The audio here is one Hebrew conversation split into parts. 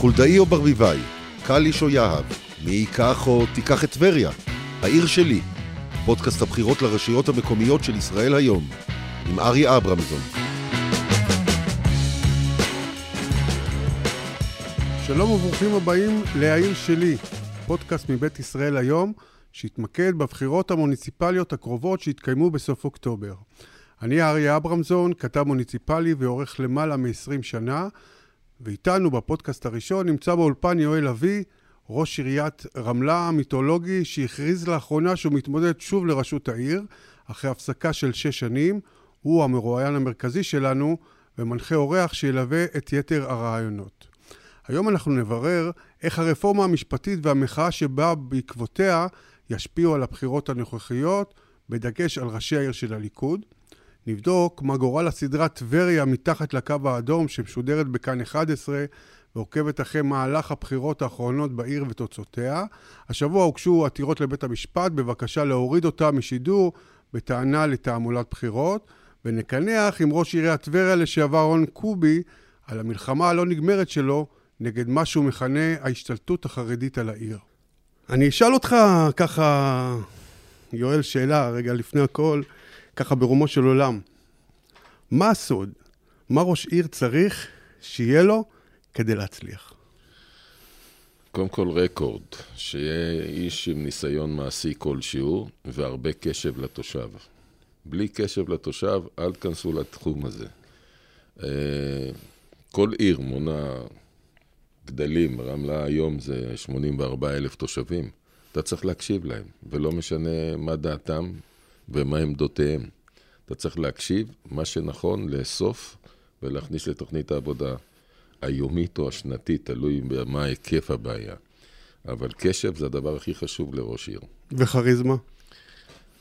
חולדאי או ברביבאי, קליש או יהב, מי ייקח או תיקח את טבריה, העיר שלי, פודקאסט הבחירות לרשויות המקומיות של ישראל היום, עם ארי אברמזון. שלום וברוכים הבאים לעיר שלי, פודקאסט מבית ישראל היום, שהתמקד בבחירות המוניציפליות הקרובות שהתקיימו בסוף אוקטובר. אני אריה אברמזון, כתב מוניציפלי ועורך למעלה מ-20 שנה, ואיתנו בפודקאסט הראשון נמצא באולפן יואל אבי, ראש עיריית רמלה המיתולוגי, שהכריז לאחרונה שהוא מתמודד שוב לראשות העיר, אחרי הפסקה של שש שנים. הוא המרואיין המרכזי שלנו, ומנחה אורח שילווה את יתר הרעיונות. היום אנחנו נברר איך הרפורמה המשפטית והמחאה שבאה בעקבותיה ישפיעו על הבחירות הנוכחיות, בדגש על ראשי העיר של הליכוד. נבדוק מה גורל הסדרה טבריה מתחת לקו האדום שמשודרת בכאן 11 ועוקבת אחרי מהלך הבחירות האחרונות בעיר ותוצאותיה. השבוע הוגשו עתירות לבית המשפט בבקשה להוריד אותה משידור בטענה לתעמולת בחירות, ונקנח עם ראש עיריית טבריה לשעבר רון קובי על המלחמה הלא נגמרת שלו נגד מה שהוא מכנה ההשתלטות החרדית על העיר. אני אשאל אותך ככה, יואל, שאלה רגע לפני הכל. ככה ברומו של עולם. מה הסוד? מה ראש עיר צריך שיהיה לו כדי להצליח? קודם כל רקורד, שיהיה איש עם ניסיון מעשי כלשהו והרבה קשב לתושב. בלי קשב לתושב, אל תכנסו לתחום הזה. אה, כל עיר מונה גדלים, רמלה היום זה 84 אלף תושבים. אתה צריך להקשיב להם, ולא משנה מה דעתם, ומה עמדותיהם. אתה צריך להקשיב, מה שנכון, לאסוף ולהכניס לתוכנית העבודה היומית או השנתית, תלוי במה היקף הבעיה. אבל קשב זה הדבר הכי חשוב לראש עיר. וכריזמה?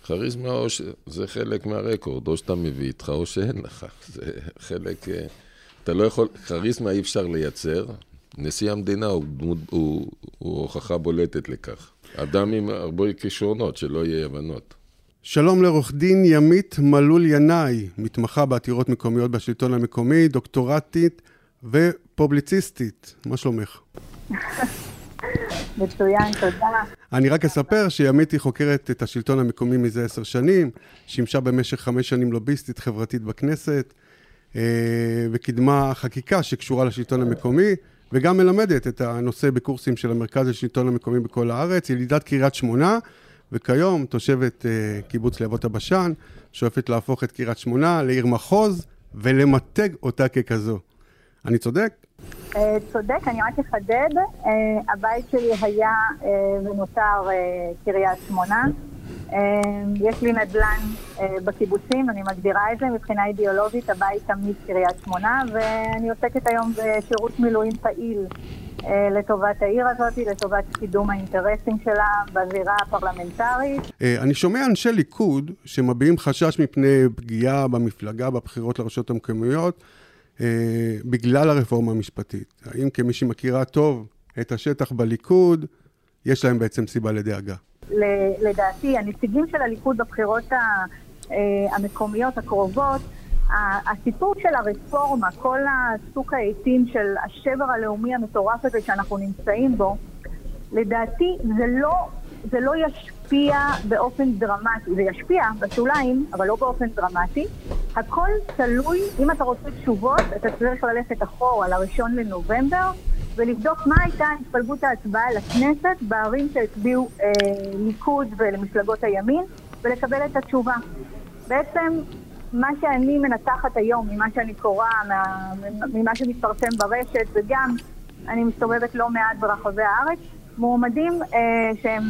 כריזמה ש... זה חלק מהרקורד, או שאתה מביא איתך או שאין לך. זה חלק... אה, אתה לא יכול... כריזמה אי אפשר לייצר. נשיא המדינה הוא, הוא, הוא, הוא הוכחה בולטת לכך. אדם עם הרבה כישרונות, שלא יהיה הבנות. שלום לעורך דין ימית מלול ינאי, מתמחה בעתירות מקומיות בשלטון המקומי, דוקטורטית ופובליציסטית. מה שלומך? מצוין, תודה. אני רק אספר שימית היא חוקרת את השלטון המקומי מזה עשר שנים, שימשה במשך חמש שנים לוביסטית חברתית בכנסת, אה, וקידמה חקיקה שקשורה לשלטון המקומי, וגם מלמדת את הנושא בקורסים של המרכז לשלטון המקומי בכל הארץ, ילידת קריית שמונה. וכיום תושבת uh, קיבוץ להבות הבשן, שואפת להפוך את קריית שמונה לעיר מחוז ולמתג אותה ככזו. אני צודק? Uh, צודק, אני רק אחדד, uh, הבית שלי היה uh, ונותר קריית שמונה. יש לי נדל"ן בקיבוצים, אני מגדירה את זה מבחינה אידיאולוגית, הבית תמיד קריית שמונה, ואני עוסקת היום בשירות מילואים פעיל לטובת העיר הזאת, לטובת קידום האינטרסים שלה בזירה הפרלמנטרית. אה, אני שומע אנשי ליכוד שמביעים חשש מפני פגיעה במפלגה בבחירות לרשויות המקומיות אה, בגלל הרפורמה המשפטית. האם כמי שמכירה טוב את השטח בליכוד, יש להם בעצם סיבה לדאגה? לדעתי, הנציגים של הליכוד בבחירות המקומיות הקרובות הסיפור של הרפורמה, כל הסוג העטים של השבר הלאומי המטורף הזה שאנחנו נמצאים בו, לדעתי זה לא, זה לא ישפיע באופן דרמטי, זה ישפיע בשוליים, אבל לא באופן דרמטי. הכל תלוי, אם אתה רוצה תשובות, אתה צריך ללכת אחורה לראשון לנובמבר ולבדוק מה הייתה התפלגות ההצבעה לכנסת בערים שהצביעו אה, ליכוד ולמפלגות הימין ולקבל את התשובה. בעצם מה שאני מנתחת היום, ממה שאני קוראה, ממה שמתפרסם ברשת, וגם אני מסתובבת לא מעט ברחבי הארץ, מועמדים אה, שהם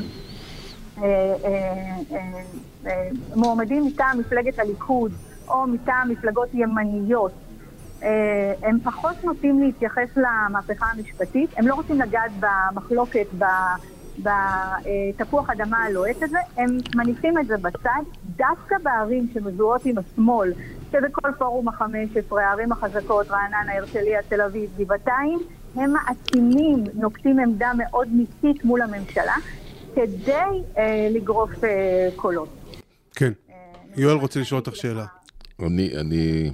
אה, אה, אה, אה, מועמדים מטעם מפלגת הליכוד או מטעם מפלגות ימניות, אה, הם פחות נוטים להתייחס למהפכה המשפטית, הם לא רוצים לגעת במחלוקת, ב... בתפוח אדמה הלוהט הזה, הם מניחים את זה בצד, דווקא בערים שמזוהות עם השמאל, שזה כל פורום ה-15, הערים החזקות, רעננה, הרצליה, תל אביב, גבעתיים, הם מעצימים, נוקטים עמדה מאוד ניסית מול הממשלה, כדי אה, לגרוף אה, קולות. כן. אה, יואל רוצה לשאול אותך שאלה. אני, אני,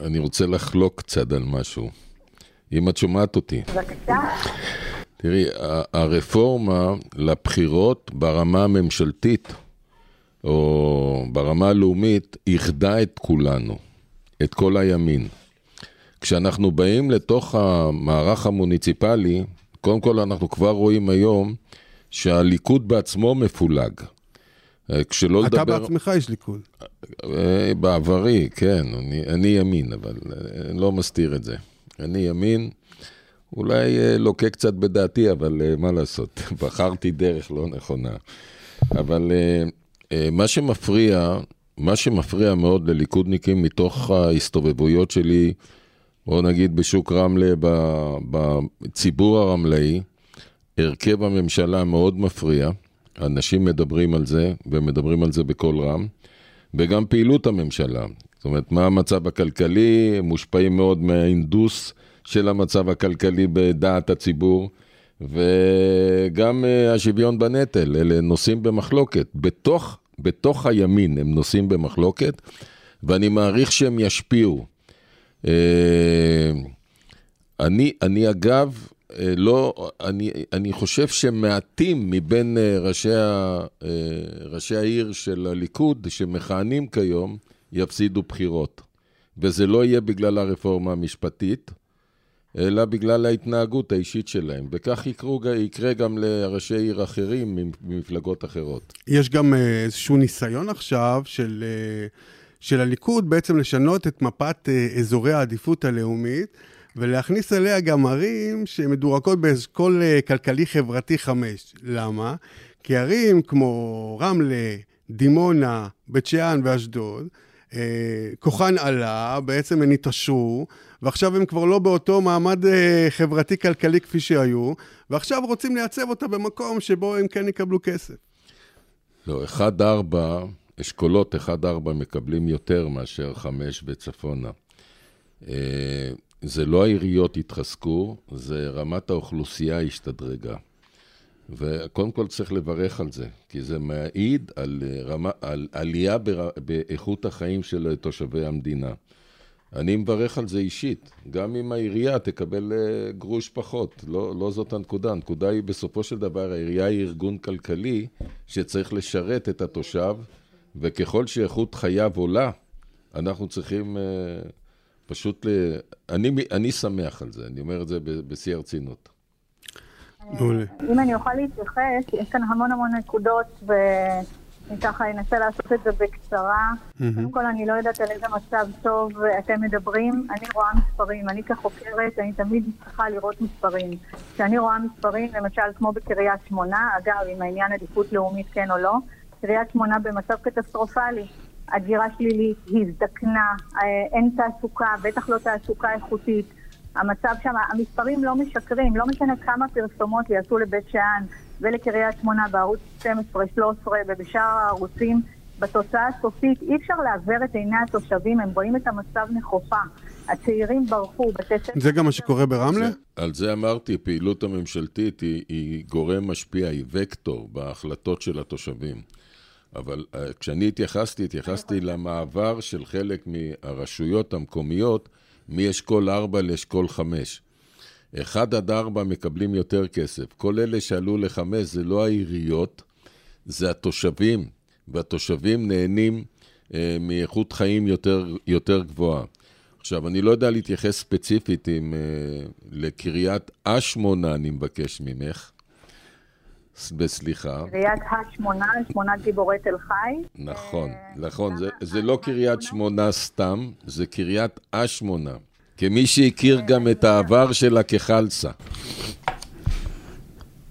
אני רוצה לחלוק קצת על משהו. אם את שומעת אותי. בבקשה. תראי, הרפורמה לבחירות ברמה הממשלתית, או ברמה הלאומית, איחדה את כולנו, את כל הימין. כשאנחנו באים לתוך המערך המוניציפלי, קודם כל אנחנו כבר רואים היום שהליכוד בעצמו מפולג. אה, כשלא אתה לדבר... אתה בעצמך איש ליכוד. אה, בעברי, כן, אני, אני ימין, אבל אני אה, לא מסתיר את זה. אני ימין, אולי לוקה קצת בדעתי, אבל מה לעשות, בחרתי דרך לא נכונה. אבל מה שמפריע, מה שמפריע מאוד לליכודניקים מתוך ההסתובבויות שלי, בואו נגיד בשוק רמלה, בציבור הרמלאי, הרכב הממשלה מאוד מפריע. אנשים מדברים על זה, ומדברים על זה בקול רם, וגם פעילות הממשלה. זאת אומרת, מה המצב הכלכלי, מושפעים מאוד מהאינדוס של המצב הכלכלי בדעת הציבור, וגם אה, השוויון בנטל, אלה נושאים במחלוקת. בתוך, בתוך הימין הם נושאים במחלוקת, ואני מעריך שהם ישפיעו. אה, אני, אני אגב, אה, לא, אני, אני חושב שמעטים מבין ראשי, ה, ראשי העיר של הליכוד שמכהנים כיום יפסידו בחירות. וזה לא יהיה בגלל הרפורמה המשפטית, אלא בגלל ההתנהגות האישית שלהם. וכך יקרו, יקרה גם לראשי עיר אחרים ממפלגות אחרות. יש גם איזשהו ניסיון עכשיו של... של הליכוד בעצם לשנות את מפת אה, אזורי העדיפות הלאומית ולהכניס אליה גם ערים שמדורקות באשכול אה, כלכלי-חברתי 5. למה? כי ערים כמו רמלה, דימונה, בית שאן ואשדוד, אה, כוחן עלה, בעצם הן התעשרו, ועכשיו הם כבר לא באותו מעמד חברתי-כלכלי כפי שהיו, ועכשיו רוצים לייצב אותה במקום שבו הם כן יקבלו כסף. לא, 1-4 אשכולות 1-4 מקבלים יותר מאשר 5 וצפונה. אה, זה לא העיריות התחזקו, זה רמת האוכלוסייה השתדרגה. וקודם כל צריך לברך על זה, כי זה מעיד על, אה, רמה, על עלייה בר, באיכות החיים של תושבי המדינה. אני מברך על זה אישית, גם אם העירייה תקבל אה, גרוש פחות, לא, לא זאת הנקודה. הנקודה היא בסופו של דבר, העירייה היא ארגון כלכלי שצריך לשרת את התושב וככל שאיכות חייו עולה, אנחנו צריכים uh, פשוט ל... אני, אני שמח על זה, אני אומר את זה בשיא הרצינות. אם אני אוכל להתייחס, יש כאן המון המון נקודות, ואני ככה אנסה לעשות את זה בקצרה. קודם כל, אני לא יודעת על איזה מצב טוב אתם מדברים. אני רואה מספרים. אני כחוקרת, אני תמיד צריכה לראות מספרים. כשאני רואה מספרים, למשל כמו בקריית שמונה, אגב, עם העניין עדיפות לאומית כן או לא, קריית שמונה במצב קטסטרופלי. הגירה שלילית, הזדקנה, אה, אין תעסוקה, בטח לא תעסוקה איכותית. המצב שם, המספרים לא משקרים, לא משנה כמה פרסומות יעשו לבית שאן ולקריית שמונה בערוץ 12, 13 ובשאר הערוצים, בתוצאה הסופית אי אפשר לעוור את עיני התושבים, הם רואים את המצב נכוחה. הצעירים ברחו, בתי ספר... זה גם מה שקורה ברמלה? על זה אמרתי, פעילות הממשלתית היא, היא גורם משפיע, היא וקטור בהחלטות של התושבים. אבל uh, כשאני התייחסתי, התייחסתי למעבר של חלק מהרשויות המקומיות מאשכול 4 לאשכול 5. 1 עד 4 מקבלים יותר כסף. כל אלה שעלו ל-5 זה לא העיריות, זה התושבים, והתושבים נהנים uh, מאיכות חיים יותר, יותר גבוהה. עכשיו, אני לא יודע להתייחס ספציפית עם, uh, לקריית אשמונה, אני מבקש ממך. בסליחה. קריית השמונה, שמונת גיבורי תל חי. נכון, אה, נכון, זה לא קריית שמונה סתם, זה קריית אשמונה. כמי שהכיר גם את העבר שלה כחלסה.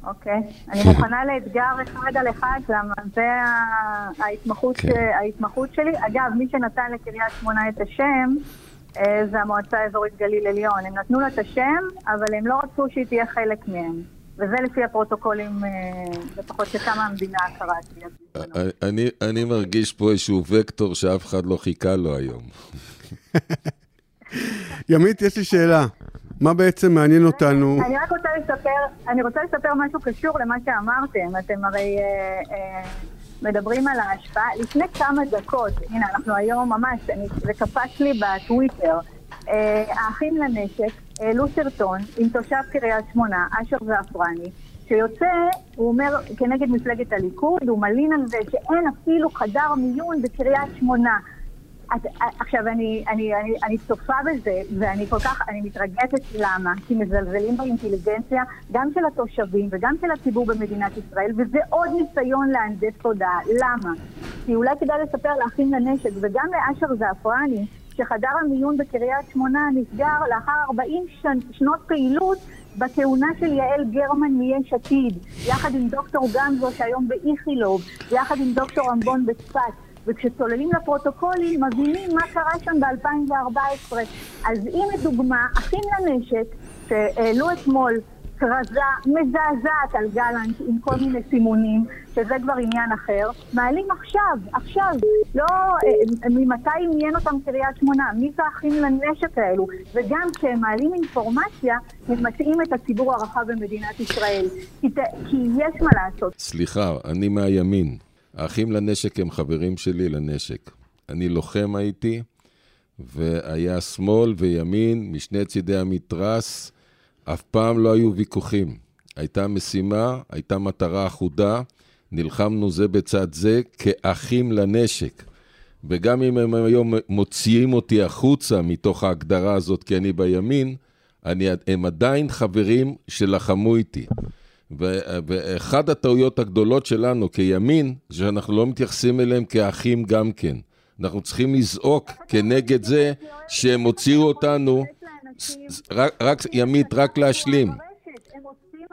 אוקיי, אני מוכנה לאתגר אחד על אחד, למה זה ההתמחות, כן. ההתמחות שלי. אגב, מי שנתן לקריית שמונה את השם, אה, זה המועצה האזורית גליל עליון. הם נתנו לה את השם, אבל הם לא רצו שהיא תהיה חלק מהם. וזה לפי הפרוטוקולים, אה, לפחות שכמה המדינה קראתי. אני, אני מרגיש פה איזשהו וקטור שאף אחד לא חיכה לו היום. ימית, יש לי שאלה. מה בעצם מעניין אותנו? אני רק רוצה לספר, אני רוצה לספר משהו קשור למה שאמרתם. אתם הרי אה, אה, מדברים על ההשפעה. לפני כמה דקות, הנה, אנחנו היום ממש, אני, זה קפץ לי בטוויטר. האחים לנשק העלו סרטון עם תושב קריית שמונה, אשר זעפרני, שיוצא, הוא אומר, כנגד מפלגת הליכוד, הוא מלין על זה שאין אפילו חדר מיון בקריית שמונה. אז, עכשיו, אני, אני, אני, אני צופה בזה, ואני כל כך, אני מתרגשת, למה? כי מזלזלים באינטליגנציה גם של התושבים וגם של הציבור במדינת ישראל, וזה עוד ניסיון להנדס תודעה. למה? כי אולי כדאי לספר לאחים לנשק, וגם לאשר זעפרני, שחדר המיון בקריית שמונה נסגר לאחר 40 שנות פעילות בכהונה של יעל גרמן מיש עתיד, יחד עם דוקטור גמזו שהיום באיכילוב, יחד עם דוקטור אמבון בצפת. וכשצוללים לפרוטוקולים מבינים מה קרה שם ב-2014. אז הנה דוגמה, אחים לנשק, שהעלו אתמול כרזה מזעזעת על גלנט עם כל מיני סימונים, שזה כבר עניין אחר, מעלים עכשיו, עכשיו, לא אה, ממתי עניין אותם קריית שמונה, מי זה האחים לנשק האלו, וגם כשהם מעלים אינפורמציה, הם מטעים את הציבור הרחב במדינת ישראל, כי, כי יש מה לעשות. סליחה, אני מהימין. האחים לנשק הם חברים שלי לנשק. אני לוחם הייתי, והיה שמאל וימין משני צידי המתרס. אף פעם לא היו ויכוחים. הייתה משימה, הייתה מטרה אחודה, נלחמנו זה בצד זה כאחים לנשק. וגם אם הם היום מוציאים אותי החוצה מתוך ההגדרה הזאת כי אני בימין, אני, הם עדיין חברים שלחמו איתי. ואחד הטעויות הגדולות שלנו כימין, שאנחנו לא מתייחסים אליהם כאחים גם כן. אנחנו צריכים לזעוק כנגד זה שהם הוציאו אותנו, רק, ימית, רק להשלים.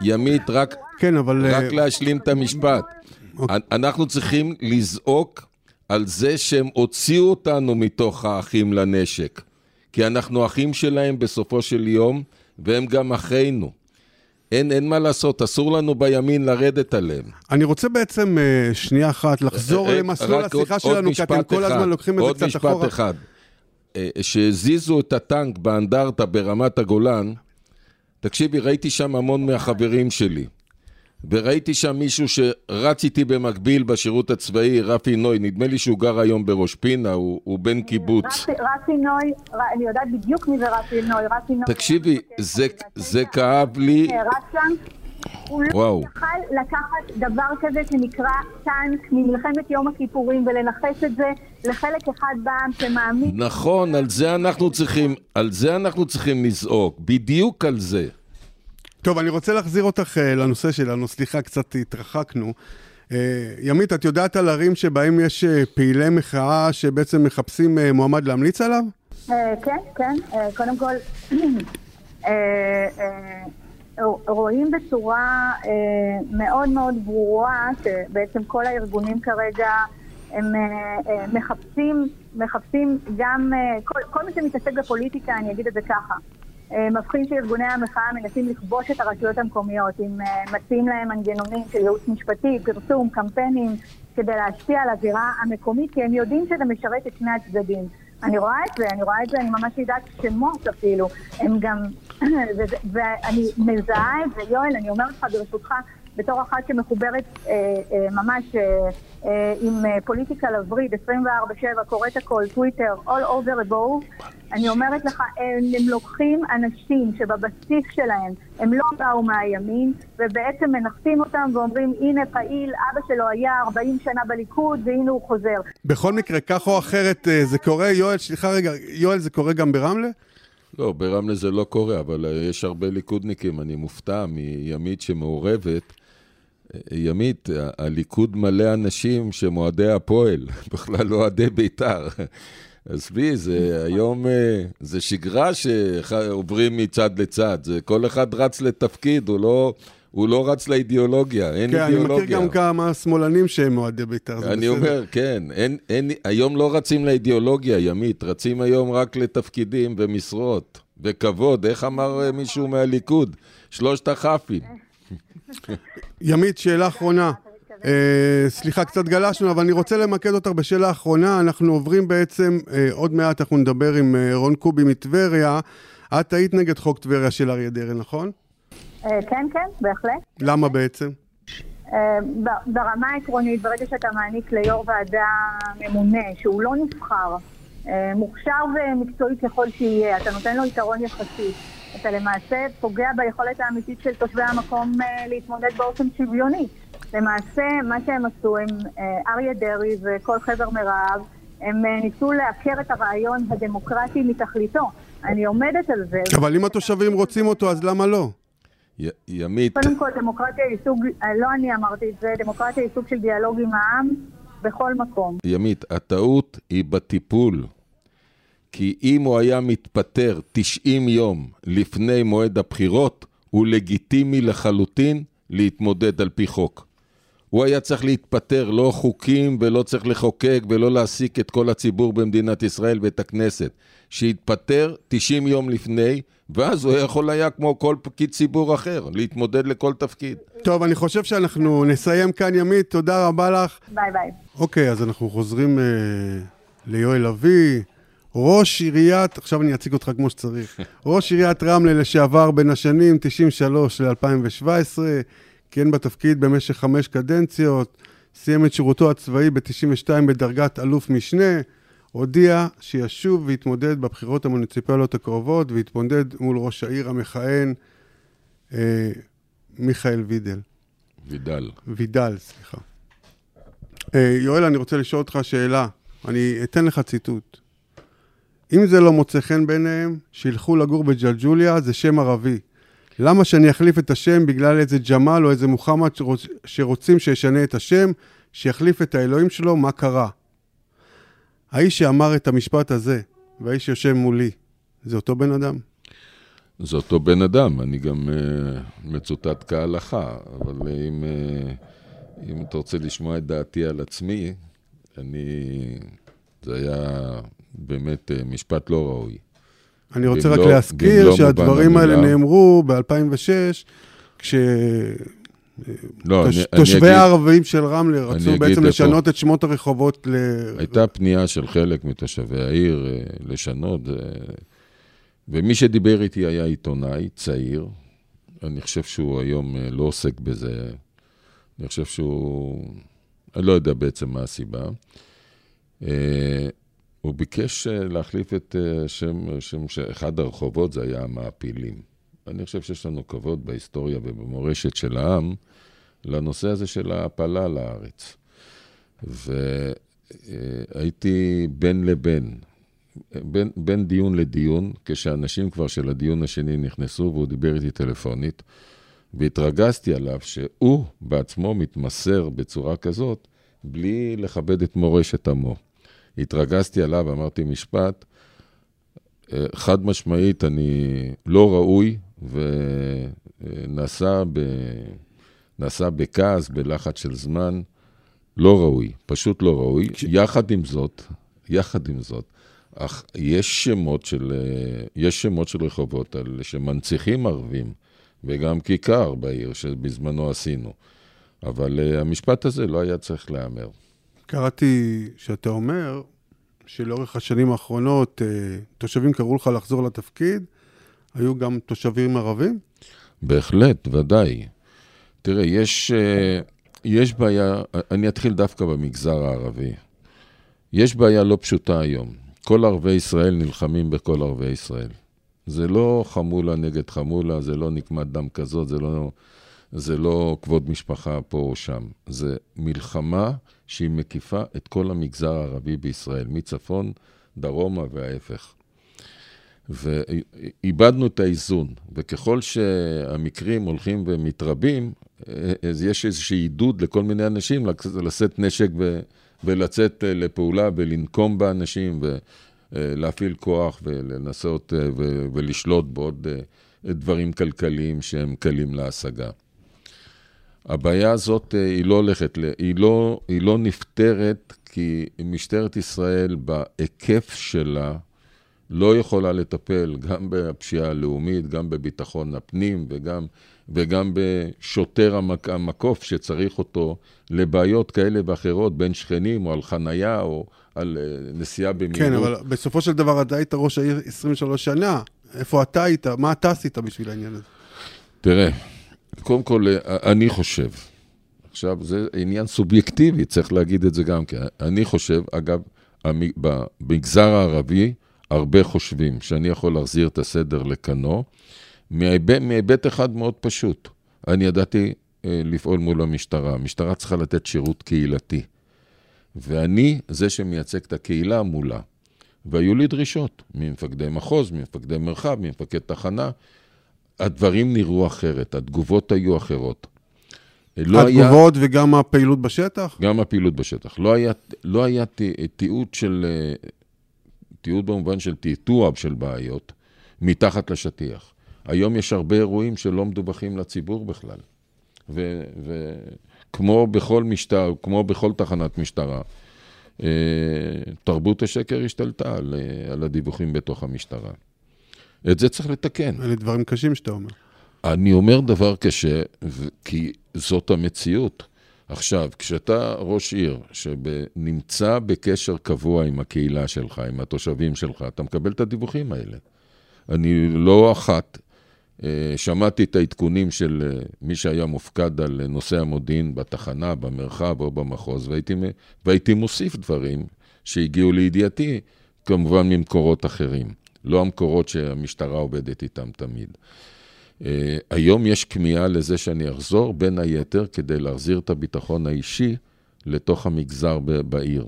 ימית, רק, כן, אבל... רק להשלים את המשפט. אוקיי. אנחנו צריכים לזעוק על זה שהם הוציאו אותנו מתוך האחים לנשק. כי אנחנו אחים שלהם בסופו של יום, והם גם אחינו. אין, אין מה לעשות, אסור לנו בימין לרדת עליהם. אני רוצה בעצם uh, שנייה אחת לחזור uh, למסלול השיחה עוד, שלנו, כי אתם כל הזמן לוקחים את זה קצת אחורה. עוד משפט אחד. שהזיזו את הטנק באנדרטה ברמת הגולן, תקשיבי, ראיתי שם המון מהחברים שלי. וראיתי שם מישהו שרץ איתי במקביל בשירות הצבאי, רפי נוי, נדמה לי שהוא גר היום בראש פינה, הוא, הוא בן קיבוץ. רפי נוי, אני יודעת בדיוק מי זה רפי נוי, רפי נוי. תקשיבי, זה, זה כאב לי... הוא לא יכל לקחת דבר כזה שנקרא טנק ממלחמת יום הכיפורים ולנכס את זה לחלק אחד בעם שמאמין... נכון, על זה אנחנו צריכים, על זה אנחנו צריכים לזעוק, בדיוק על זה. טוב, אני רוצה להחזיר אותך אה, לנושא שלנו, סליחה, קצת התרחקנו. אה, ימית, את יודעת על ערים שבהם יש אה, פעילי מחאה שבעצם מחפשים מועמד להמליץ עליו? כן, כן. קודם כל, רואים בצורה מאוד מאוד ברורה שבעצם כל הארגונים כרגע הם מחפשים, מחפשים גם, כל, כל מי שמתעסק בפוליטיקה, אני אגיד את זה ככה, מבחין שארגוני המחאה מנסים לכבוש את הרשויות המקומיות, אם אה, מציעים להם מנגנונים של ייעוץ משפטי, פרסום, קמפיינים, כדי להשפיע על הזירה המקומית, כי הם יודעים שזה משרת את שני הצדדים. אני רואה את זה, אני רואה את זה, אני ממש יודעת שמות אפילו. הם גם, ואני מזהה את זה, יואל, אני אומרת לך ברשותך, בתור אחת שמחוברת אה, אה, ממש אה, אה, עם אה, פוליטיקה לווריד, 24-7, קוראת הכל, טוויטר, all over above, אני אומרת לך, הם, הם לוקחים אנשים שבבסיס שלהם הם לא באו מהימין, ובעצם מנחתים אותם ואומרים, הנה פעיל, אבא שלו היה 40 שנה בליכוד, והנה הוא חוזר. בכל מקרה, כך או אחרת, אה, זה קורה, יואל, סליחה רגע, יואל, זה קורה גם ברמלה? לא, ברמלה זה לא קורה, אבל יש הרבה ליכודניקים, אני מופתע מימית שמעורבת. ימית, הליכוד מלא אנשים שהם אוהדי הפועל, בכלל לא אוהדי בית"ר. עזבי, זה היום, אה, זה שגרה שעוברים מצד לצד, זה כל אחד רץ לתפקיד, הוא לא... הוא לא רץ לאידיאולוגיה, אין כן, אידיאולוגיה. כן, אני מכיר גם כמה שמאלנים שהם אוהדי בית"ר, זה אני בסדר. אומר, כן, אין, אין, היום לא רצים לאידיאולוגיה, ימית, רצים היום רק לתפקידים ומשרות וכבוד. איך אמר אה, מישהו מהליכוד? שלושת הכ"פים. ימית, שאלה אחרונה. Uh, סליחה, קצת גלשנו, אבל אני רוצה למקד אותך בשאלה האחרונה. אנחנו עוברים בעצם, uh, עוד מעט אנחנו נדבר עם uh, רון קובי מטבריה. את היית נגד חוק טבריה של אריה דרעי, נכון? כן, כן, בהחלט. למה בעצם? ברמה העקרונית, ברגע שאתה מעניק ליו"ר ועדה ממונה, שהוא לא נבחר, אה, מוכשר ומקצועי ככל שיהיה, אתה נותן לו יתרון יחסי. אתה למעשה פוגע ביכולת האמיתית של תושבי המקום אה, להתמודד באופן שוויוני. למעשה, מה שהם עשו, הם אריה דרעי וכל חבר מרעיו, הם ניסו לעקר את הרעיון הדמוקרטי מתכליתו. אני עומדת על זה. אבל אם התושבים רוצים אותו, אז למה לא? י- ימית... קודם כל, דמוקרטיה היא סוג, לא אני אמרתי את זה, דמוקרטיה היא סוג של דיאלוג עם העם בכל מקום. ימית, הטעות היא בטיפול. כי אם הוא היה מתפטר 90 יום לפני מועד הבחירות, הוא לגיטימי לחלוטין להתמודד על פי חוק. הוא היה צריך להתפטר, לא חוקים ולא צריך לחוקק ולא להעסיק את כל הציבור במדינת ישראל ואת הכנסת. שיתפטר 90 יום לפני, ואז הוא יכול היה, כמו כל פקיד ציבור אחר, להתמודד לכל תפקיד. טוב, אני חושב שאנחנו נסיים כאן, ימית, תודה רבה לך. ביי ביי. אוקיי, אז אנחנו חוזרים אה, ליואל אבי, ראש עיריית, עכשיו אני אציג אותך כמו שצריך, ראש עיריית רמלה לשעבר בין השנים 93 ל-2017, כיהן בתפקיד במשך חמש קדנציות, סיים את שירותו הצבאי ב-92 בדרגת אלוף משנה, הודיע שישוב ויתמודד בבחירות המוניציפליות הקרובות, ויתמודד מול ראש העיר המכהן, אה, מיכאל וידל. וידל. וידל, סליחה. אה, יואל, אני רוצה לשאול אותך שאלה. אני אתן לך ציטוט. אם זה לא מוצא חן בעיניהם, שילכו לגור בג'לג'וליה, זה שם ערבי. למה שאני אחליף את השם בגלל איזה ג'מאל או איזה מוחמד שרוצ... שרוצים שישנה את השם, שיחליף את האלוהים שלו, מה קרה? האיש שאמר את המשפט הזה, והאיש שיושב מולי, זה אותו בן אדם? זה אותו בן אדם, אני גם uh, מצוטט כהלכה, אבל אם, uh, אם אתה רוצה לשמוע את דעתי על עצמי, אני... זה היה באמת uh, משפט לא ראוי. אני רוצה רק לא, להזכיר לא שהדברים האלה נאמרו ב-2006, כש... לא, תוש, אני, תושבי אני הערבים של רמלה רצו בעצם לשנות. את שמות הרחובות ל... הייתה פנייה של חלק מתושבי העיר אה, לשנות, אה, ומי שדיבר איתי היה עיתונאי צעיר. אני חושב שהוא היום אה, לא עוסק בזה. אני חושב שהוא... אני לא יודע בעצם מה הסיבה. הוא ביקש להחליף את שם, שם שאחד הרחובות זה היה המעפילים. אני חושב שיש לנו כבוד בהיסטוריה ובמורשת של העם לנושא הזה של ההעפלה לארץ. והייתי בין לבין, בין, בין דיון לדיון, כשאנשים כבר של הדיון השני נכנסו והוא דיבר איתי טלפונית, והתרגזתי עליו שהוא בעצמו מתמסר בצורה כזאת, בלי לכבד את מורשת עמו. התרגזתי עליו, אמרתי משפט, חד משמעית, אני לא ראוי, ונסע ב... נעשה בכעס, בלחץ של זמן, לא ראוי, פשוט לא ראוי. כש... יחד עם זאת, יחד עם זאת, אך יש שמות של, יש שמות של רחובות על, שמנציחים ערבים, וגם כיכר בעיר שבזמנו עשינו. אבל uh, המשפט הזה לא היה צריך להיאמר. קראתי שאתה אומר שלאורך השנים האחרונות uh, תושבים קראו לך לחזור לתפקיד, היו גם תושבים ערבים? בהחלט, ודאי. תראה, יש, אה, יש בעיה, אני אתחיל דווקא במגזר הערבי. יש בעיה לא פשוטה היום. כל ערבי ישראל נלחמים בכל ערבי ישראל. זה לא חמולה נגד חמולה, זה לא נקמת דם כזאת, זה לא, זה לא כבוד משפחה פה או שם. זה מלחמה שהיא מקיפה את כל המגזר הערבי בישראל, מצפון, דרומה וההפך. ואיבדנו את האיזון, וככל שהמקרים הולכים ומתרבים, אז יש איזשהו עידוד לכל מיני אנשים לשאת נשק ו, ולצאת אה, לפעולה ולנקום באנשים ולהפעיל כוח ולנסות אה, ולשלוט בעוד אה, דברים כלכליים שהם קלים להשגה. הבעיה הזאת היא לא הולכת, היא לא, היא לא נפתרת כי משטרת ישראל בהיקף שלה לא יכולה לטפל גם בפשיעה הלאומית, גם בביטחון הפנים וגם וגם בשוטר המק... המקוף שצריך אותו לבעיות כאלה ואחרות, בין שכנים או על חנייה או על אה, נסיעה במהירות. כן, אבל בסופו של דבר אתה היית ראש העיר 23 שנה. איפה אתה היית? מה אתה עשית בשביל העניין הזה? תראה, קודם כל, אה, אני חושב, עכשיו, זה עניין סובייקטיבי, צריך להגיד את זה גם כן. אני חושב, אגב, במגזר הערבי, הרבה חושבים שאני יכול להחזיר את הסדר לכנו, מהיבט אחד מאוד פשוט. אני ידעתי אה, לפעול מול המשטרה. המשטרה צריכה לתת שירות קהילתי. ואני זה שמייצג את הקהילה מולה. והיו לי דרישות ממפקדי מחוז, ממפקדי מרחב, ממפקד תחנה. הדברים נראו אחרת, התגובות היו אחרות. לא התגובות היה... וגם הפעילות בשטח? גם הפעילות בשטח. לא היה, לא היה תיעוד של... אה, תיעוד במובן של תעתוע של בעיות מתחת לשטיח. היום יש הרבה אירועים שלא מדווחים לציבור בכלל. וכמו בכל משטר, כמו בכל תחנת משטרה, אה, תרבות השקר השתלטה על, אה, על הדיווחים בתוך המשטרה. את זה צריך לתקן. אלה דברים קשים שאתה אומר. אני אומר דבר קשה, כי זאת המציאות. עכשיו, כשאתה ראש עיר שנמצא בקשר קבוע עם הקהילה שלך, עם התושבים שלך, אתה מקבל את הדיווחים האלה. אני לא אחת אה, שמעתי את העדכונים של אה, מי שהיה מופקד על נושא המודיעין בתחנה, במרחב או במחוז, והייתי, והייתי מוסיף דברים שהגיעו לידיעתי, כמובן ממקורות אחרים, לא המקורות שהמשטרה עובדת איתם תמיד. Uh, היום יש כמיהה לזה שאני אחזור, בין היתר, כדי להחזיר את הביטחון האישי לתוך המגזר בעיר.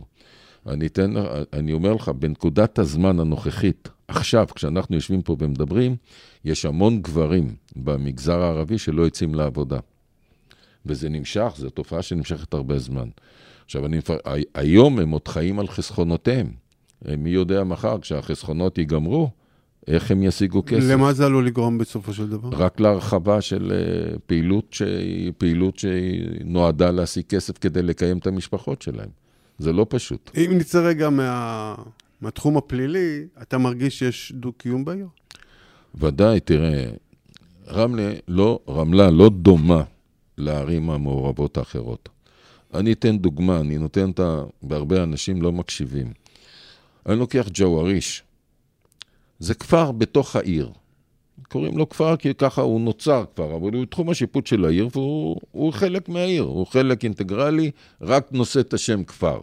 אני, אתן, אני אומר לך, בנקודת הזמן הנוכחית, עכשיו, כשאנחנו יושבים פה ומדברים, יש המון גברים במגזר הערבי שלא יוצאים לעבודה. וזה נמשך, זו תופעה שנמשכת הרבה זמן. עכשיו, אני, היום הם עוד חיים על חסכונותיהם. מי יודע מחר, כשהחסכונות ייגמרו, איך הם ישיגו כסף. למה זה עלול לגרום בסופו של דבר? רק להרחבה של אה, פעילות שהיא פעילות שנועדה להשיג כסף כדי לקיים את המשפחות שלהם. זה לא פשוט. אם נצא רגע מה... מהתחום הפלילי, אתה מרגיש שיש דו-קיום בעיר? ודאי, תראה, רמלה לא, רמלה לא דומה לערים המעורבות האחרות. אני אתן דוגמה, אני נותן אותה, והרבה אנשים לא מקשיבים. אני לוקח ג'ואריש. זה כפר בתוך העיר. קוראים לו כפר כי ככה הוא נוצר כבר, אבל הוא תחום השיפוט של העיר והוא חלק מהעיר, הוא חלק אינטגרלי, רק נושא את השם כפר.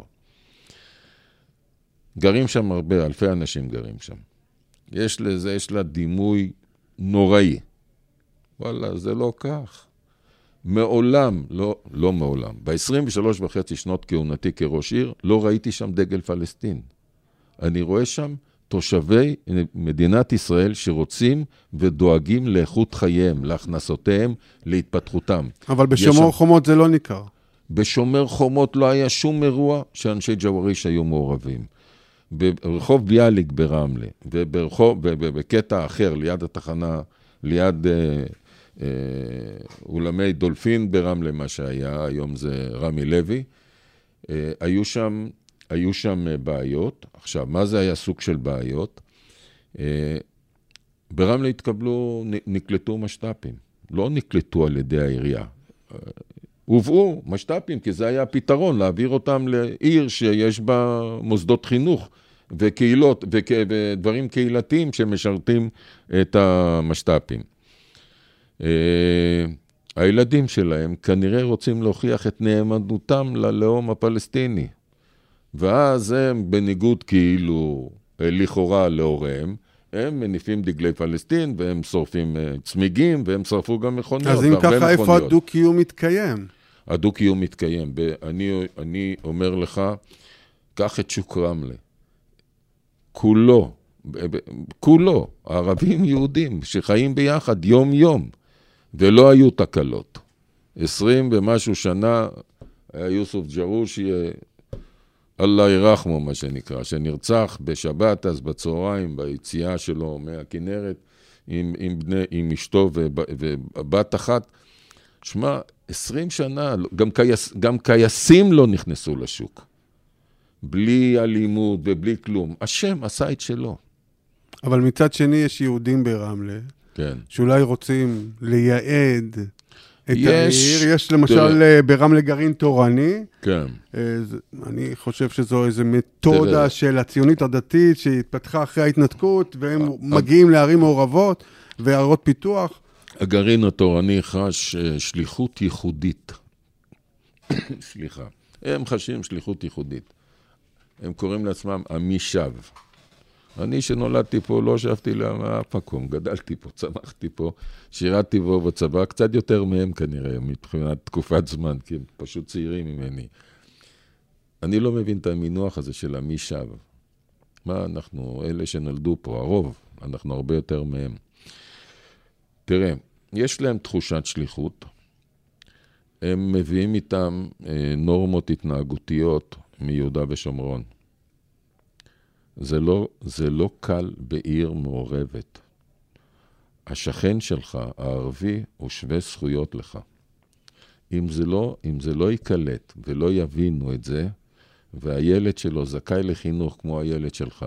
גרים שם הרבה, אלפי אנשים גרים שם. יש לזה, יש לה דימוי נוראי. וואלה, זה לא כך. מעולם, לא, לא מעולם, ב-23 וחצי שנות כהונתי כראש עיר, לא ראיתי שם דגל פלסטין. אני רואה שם תושבי מדינת ישראל שרוצים ודואגים לאיכות חייהם, להכנסותיהם, להתפתחותם. אבל בשומר שם... חומות זה לא ניכר. בשומר חומות לא היה שום אירוע שאנשי ג'ואריש היו מעורבים. ברחוב ביאליק ברמלה, וברחוב, בקטע אחר, ליד התחנה, ליד אה, אה, אולמי דולפין ברמלה, מה שהיה, היום זה רמי לוי, אה, היו שם, היו שם אה, בעיות. עכשיו, מה זה היה סוג של בעיות? אה, ברמלה התקבלו, נקלטו משת"פים, לא נקלטו על ידי העירייה. אה, הובאו משת"פים, כי זה היה הפתרון, להעביר אותם לעיר שיש בה מוסדות חינוך וקהילות ודברים קהילתיים שמשרתים את המשת"פים. הילדים שלהם כנראה רוצים להוכיח את נאמנותם ללאום הפלסטיני. ואז הם, בניגוד כאילו, אה, לכאורה להוריהם, הם מניפים דגלי פלסטין, והם שורפים אה, צמיגים, והם שרפו גם מכוניות, אז אם ככה, איפה הדו-קיום מתקיים? הדו-קיום מתקיים. אני, אני אומר לך, קח את שוק רמלה. כולו, כולו, ערבים יהודים שחיים ביחד יום-יום, ולא היו תקלות. עשרים ומשהו שנה היה יוסוף ג'רושי, אללה ירחמו, מה שנקרא, שנרצח בשבת, אז בצהריים, ביציאה שלו מהכנרת, עם, עם, בני, עם אשתו ובת אחת. שמע, עשרים שנה, גם, קייס, גם קייסים לא נכנסו לשוק. בלי אלימות ובלי כלום. השם עשה את שלו. אבל מצד שני יש יהודים ברמלה, כן. שאולי רוצים לייעד את יש, העיר. יש למשל תראה, ברמלה גרעין תורני. כן. אה, אני חושב שזו איזו מתודה תראה. של הציונית הדתית שהתפתחה אחרי ההתנתקות, והם ה- מגיעים לערים מעורבות ועיירות פיתוח. הגרעין התורני חש אה, שליחות ייחודית. סליחה. הם חשים שליחות ייחודית. הם קוראים לעצמם עמי שב. אני שנולדתי פה, לא שבתי לאף מקום, גדלתי פה, צמחתי פה, שירתתי פה בצבא, קצת יותר מהם כנראה, מבחינת תקופת זמן, כי הם פשוט צעירים ממני. אני לא מבין את המינוח הזה של עמי שב. מה אנחנו, אלה שנולדו פה, הרוב, אנחנו הרבה יותר מהם. תראה, יש להם תחושת שליחות, הם מביאים איתם אה, נורמות התנהגותיות מיהודה ושומרון. זה לא, זה לא קל בעיר מעורבת. השכן שלך, הערבי, הוא שווה זכויות לך. אם זה לא, אם זה לא ייקלט ולא יבינו את זה, והילד שלו זכאי לחינוך כמו הילד שלך,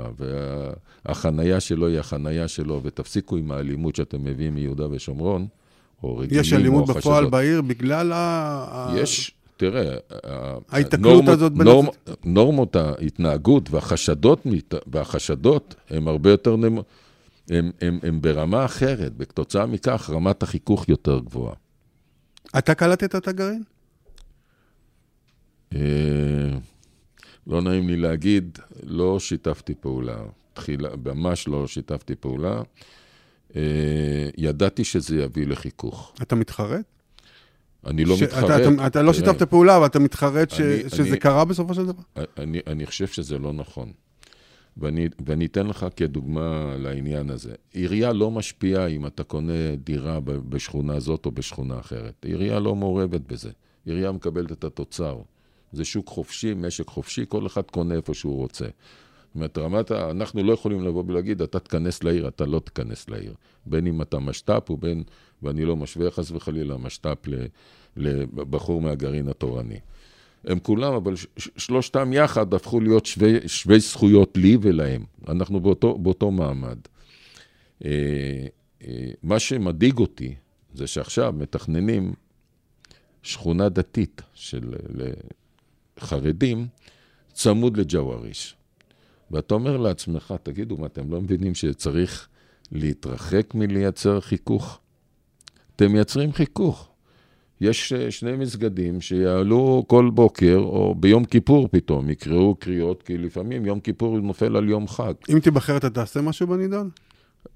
והחנייה שלו היא החנייה שלו, ותפסיקו עם האלימות שאתם מביאים מיהודה ושומרון, או רגילים, יש אלימות בפועל בעיר בגלל ה... יש, תראה, ההיתקלות הזאת בין... נורמ, נורמות ההתנהגות והחשדות, והחשדות הם הרבה יותר נמ... הם, הם, הם ברמה אחרת, וכתוצאה מכך רמת החיכוך יותר גבוהה. אתה קלטת את הגרעין? אה, לא נעים לי להגיד, לא שיתפתי פעולה. תחילה, ממש לא שיתפתי פעולה. אה, ידעתי שזה יביא לחיכוך. אתה מתחרט? אני לא ש... מתחרט. אתה, אתה, אתה לא שיתפת פעולה, אבל אתה מתחרט ש... אני, שזה אני, קרה בסופו של דבר? אני, אני חושב שזה לא נכון. ואני, ואני אתן לך כדוגמה לעניין הזה. עירייה לא משפיעה אם אתה קונה דירה בשכונה זאת או בשכונה אחרת. עירייה לא מעורבת בזה. עירייה מקבלת את התוצר. זה שוק חופשי, משק חופשי, כל אחד קונה איפה שהוא רוצה. זאת אומרת, רמת ה... אנחנו לא יכולים לבוא ולהגיד, אתה תיכנס לעיר, אתה לא תיכנס לעיר. בין אם אתה משת"פ ובין, ואני לא משווה חס וחלילה משת"פ לבחור מהגרעין התורני. הם כולם, אבל שלושתם יחד הפכו להיות שווי, שווי זכויות לי ולהם. אנחנו באותו, באותו מעמד. אה, אה, מה שמדאיג אותי זה שעכשיו מתכננים שכונה דתית של חרדים צמוד לג'ואריש. ואתה אומר לעצמך, תגידו, מה, אתם לא מבינים שצריך להתרחק מלייצר חיכוך? אתם מייצרים חיכוך. יש אה, שני מסגדים שיעלו כל בוקר, או ביום כיפור פתאום, יקראו קריאות, כי לפעמים יום כיפור נופל על יום חג. אם תיבחר, אתה תעשה משהו בנידון?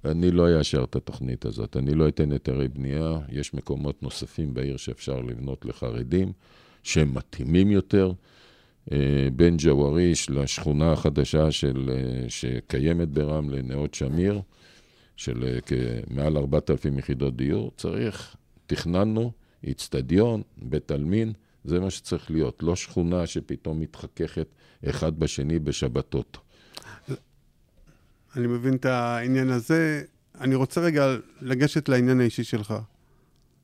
אני לא אאשר את התוכנית הזאת. אני לא אתן היתרי בנייה. יש מקומות נוספים בעיר שאפשר לבנות לחרדים, שהם מתאימים יותר. אה, בין ג'ואריש לשכונה החדשה של, אה, שקיימת ברמלה, נאות שמיר, של אה, מעל 4,000 יחידות דיור, צריך, תכננו איצטדיון, בית עלמין, זה מה שצריך להיות, לא שכונה שפתאום מתחככת אחד בשני בשבתות. אני מבין את העניין הזה. אני רוצה רגע לגשת לעניין האישי שלך.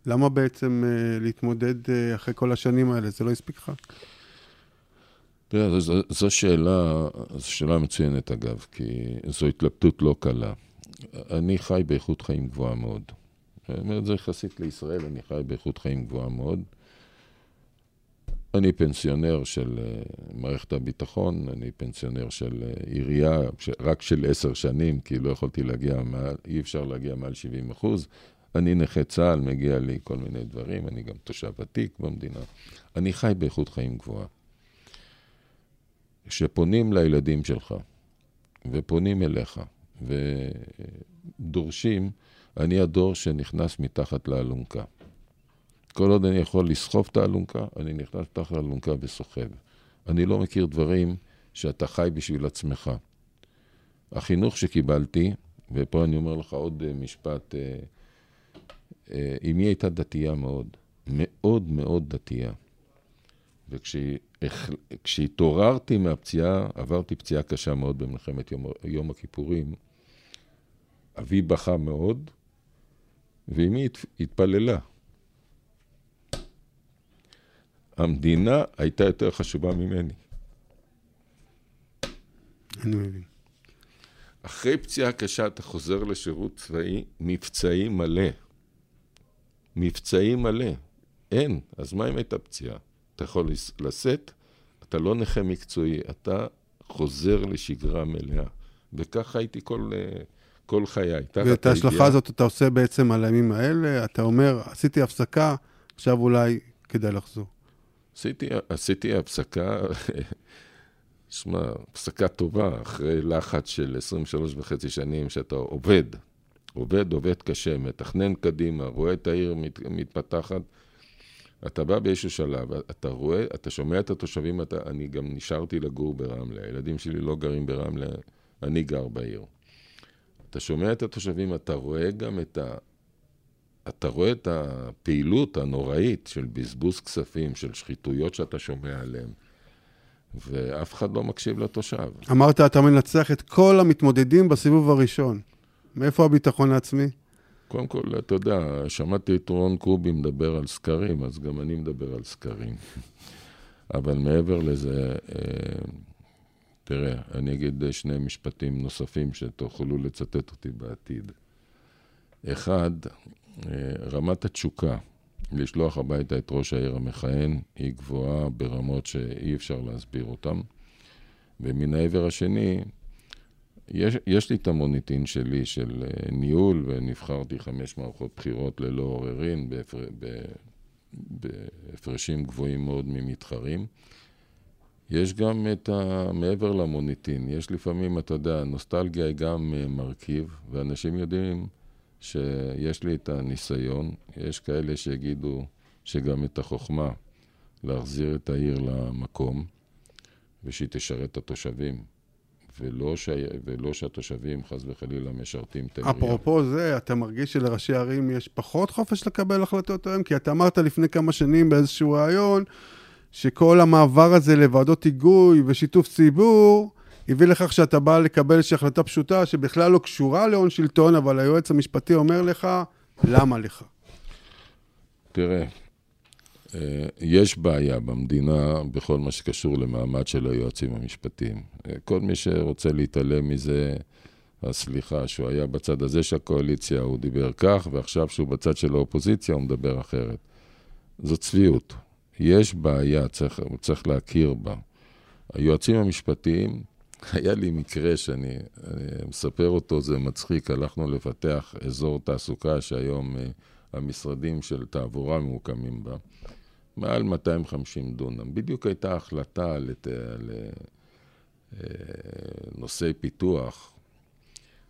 למה בעצם להתמודד אחרי כל השנים האלה? זה לא הספיק לך? תראה, זו, זו שאלה, זו שאלה מצוינת אגב, כי זו התלבטות לא קלה. אני חי באיכות חיים גבוהה מאוד. אני אומר את זה יחסית לישראל, אני חי באיכות חיים גבוהה מאוד. אני פנסיונר של אה, מערכת הביטחון, אני פנסיונר של אה, עירייה, רק של עשר שנים, כי לא יכולתי להגיע מעל, אי אפשר להגיע מעל 70 אחוז. אני נכה צה"ל, מגיע לי כל מיני דברים, אני גם תושב ותיק במדינה. אני חי באיכות חיים גבוהה. שפונים לילדים שלך, ופונים אליך, ודורשים, אני הדור שנכנס מתחת לאלונקה. כל עוד אני יכול לסחוב את האלונקה, אני נכנס מתחת לאלונקה וסוחב. אני לא מכיר דברים שאתה חי בשביל עצמך. החינוך שקיבלתי, ופה אני אומר לך עוד אה, משפט, אה, אה, אמי הייתה דתייה מאוד, מאוד מאוד דתייה. וכשהתעוררתי מהפציעה, עברתי פציעה קשה מאוד במלחמת יום, יום הכיפורים, אבי בכה מאוד, ואמי התפללה. המדינה הייתה יותר חשובה ממני. אני מבין. אחרי פציעה קשה אתה חוזר לשירות צבאי, מבצעי מלא. מבצעי מלא. אין. אז מה אם הייתה פציעה? אתה יכול לשאת, אתה לא נכה מקצועי, אתה חוזר לשגרה מלאה. וככה הייתי כל, אה, כל חיי. ואת ההשלכה הזאת אתה עושה בעצם על הימים האלה? אתה אומר, עשיתי הפסקה, עכשיו אולי כדאי לחזור. עשיתי, עשיתי הפסקה, שמע, הפסקה טובה, אחרי לחץ של 23 וחצי שנים שאתה עובד, עובד, עובד קשה, מתכנן קדימה, רואה את העיר מת, מתפתחת. אתה בא באיזשהו שלב, אתה רואה, אתה שומע את התושבים, אתה, אני גם נשארתי לגור ברמלה, הילדים שלי לא גרים ברמלה, אני גר בעיר. אתה שומע את התושבים, אתה רואה גם את ה... אתה רואה את הפעילות הנוראית של בזבוז כספים, של שחיתויות שאתה שומע עליהן, ואף אחד לא מקשיב לתושב. אמרת, אתה מנצח את כל המתמודדים בסיבוב הראשון. מאיפה הביטחון העצמי? קודם כל, אתה יודע, שמעתי את רון קובי מדבר על סקרים, אז גם אני מדבר על סקרים. אבל מעבר לזה, אה, תראה, אני אגיד שני משפטים נוספים שתוכלו לצטט אותי בעתיד. אחד, אה, רמת התשוקה לשלוח הביתה את ראש העיר המכהן היא גבוהה ברמות שאי אפשר להסביר אותן. ומן העבר השני, יש, יש לי את המוניטין שלי של אה, ניהול, ונבחרתי חמש מערכות בחירות ללא עוררין, בהפר, בהפרשים גבוהים מאוד ממתחרים. יש גם את ה... מעבר למוניטין, יש לפעמים, אתה יודע, נוסטלגיה היא גם אה, מרכיב, ואנשים יודעים שיש לי את הניסיון. יש כאלה שיגידו שגם את החוכמה להחזיר את העיר למקום, ושהיא תשרת את התושבים. ולא, ש... ולא שהתושבים חס וחלילה משרתים את העירייה. אפרופו זה, אתה מרגיש שלראשי ערים יש פחות חופש לקבל החלטות היום? כי אתה אמרת לפני כמה שנים באיזשהו ראיון, שכל המעבר הזה לוועדות היגוי ושיתוף ציבור, הביא לכך שאתה בא לקבל איזושהי החלטה פשוטה שבכלל לא קשורה להון שלטון, אבל היועץ המשפטי אומר לך, למה לך? תראה, אה, יש בעיה במדינה בכל מה שקשור למעמד של היועצים המשפטיים. אה, כל מי שרוצה להתעלם מזה, אז סליחה, שהוא היה בצד הזה של הקואליציה, הוא דיבר כך, ועכשיו שהוא בצד של האופוזיציה, הוא מדבר אחרת. זו צביעות. יש בעיה, צריך, צריך להכיר בה. היועצים המשפטיים, היה לי מקרה שאני מספר אותו, זה מצחיק, הלכנו לפתח אזור תעסוקה שהיום uh, המשרדים של תעבורה ממוקמים בה. מעל 250 דונם. בדיוק הייתה החלטה על אה, נושאי פיתוח.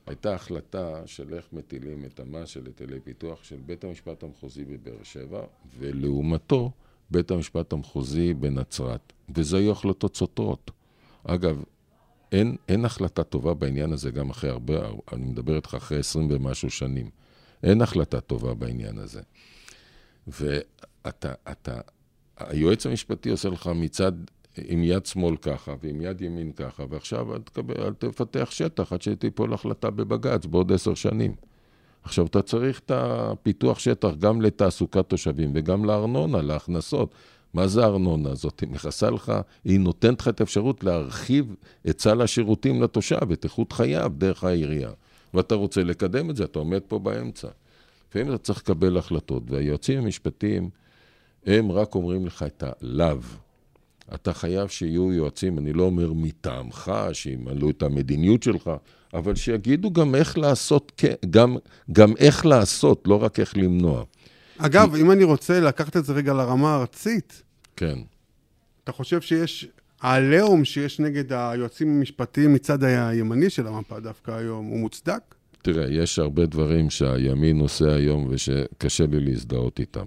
הייתה החלטה של איך מטילים את המס של היטלי פיתוח של בית המשפט המחוזי בבאר שבע, ולעומתו בית המשפט המחוזי בנצרת. וזה היו החלטות סותרות. אגב, אין, אין החלטה טובה בעניין הזה גם אחרי הרבה, אני מדבר איתך אחרי עשרים ומשהו שנים. אין החלטה טובה בעניין הזה. ואתה, אתה, היועץ המשפטי עושה לך מצד, עם יד שמאל ככה ועם יד ימין ככה, ועכשיו אל, תקבל, אל תפתח שטח עד שתיפול החלטה בבג"ץ בעוד עשר שנים. עכשיו, אתה צריך את הפיתוח שטח גם לתעסוקת תושבים וגם לארנונה, להכנסות. מה זה הארנונה הזאת? היא מכסה לך, היא נותנת לך את האפשרות להרחיב את סל השירותים לתושב, את איכות חייו, דרך העירייה. ואתה רוצה לקדם את זה, אתה עומד פה באמצע. לפעמים אתה צריך לקבל החלטות, והיועצים המשפטיים... הם רק אומרים לך את הלאו. אתה חייב שיהיו יועצים, אני לא אומר מטעמך, שימלאו את המדיניות שלך, אבל שיגידו גם איך לעשות, גם, גם איך לעשות, לא רק איך למנוע. אגב, כי... אם אני רוצה לקחת את זה רגע לרמה הארצית, כן. אתה חושב שיש, העליהום שיש נגד היועצים המשפטיים מצד הימני של המפה דווקא היום, הוא מוצדק? תראה, יש הרבה דברים שהימין עושה היום ושקשה לי להזדהות איתם.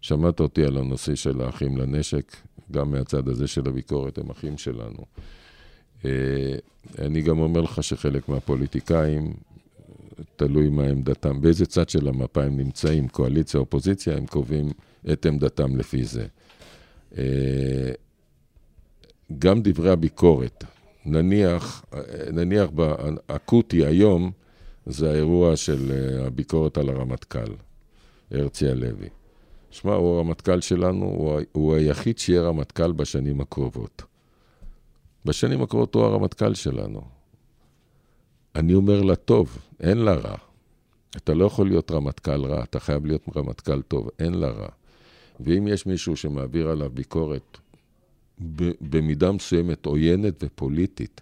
שמעת אותי על הנושא של האחים לנשק, גם מהצד הזה של הביקורת, הם אחים שלנו. אה, אני גם אומר לך שחלק מהפוליטיקאים, תלוי מה עמדתם, באיזה צד של המפה הם נמצאים, קואליציה, אופוזיציה, הם קובעים את עמדתם לפי זה. אה, גם דברי הביקורת, נניח, נניח באקוטי היום, זה האירוע של אה, הביקורת על הרמטכ"ל, הרצי הלוי. שמע, הוא הרמטכ"ל שלנו, הוא, הוא היחיד שיהיה רמטכ"ל בשנים הקרובות. בשנים הקרובות הוא הרמטכ"ל שלנו. אני אומר לה טוב, אין לה רע. אתה לא יכול להיות רמטכ"ל רע, אתה חייב להיות רמטכ"ל טוב, אין לה רע. ואם יש מישהו שמעביר עליו ביקורת במידה מסוימת עוינת ופוליטית,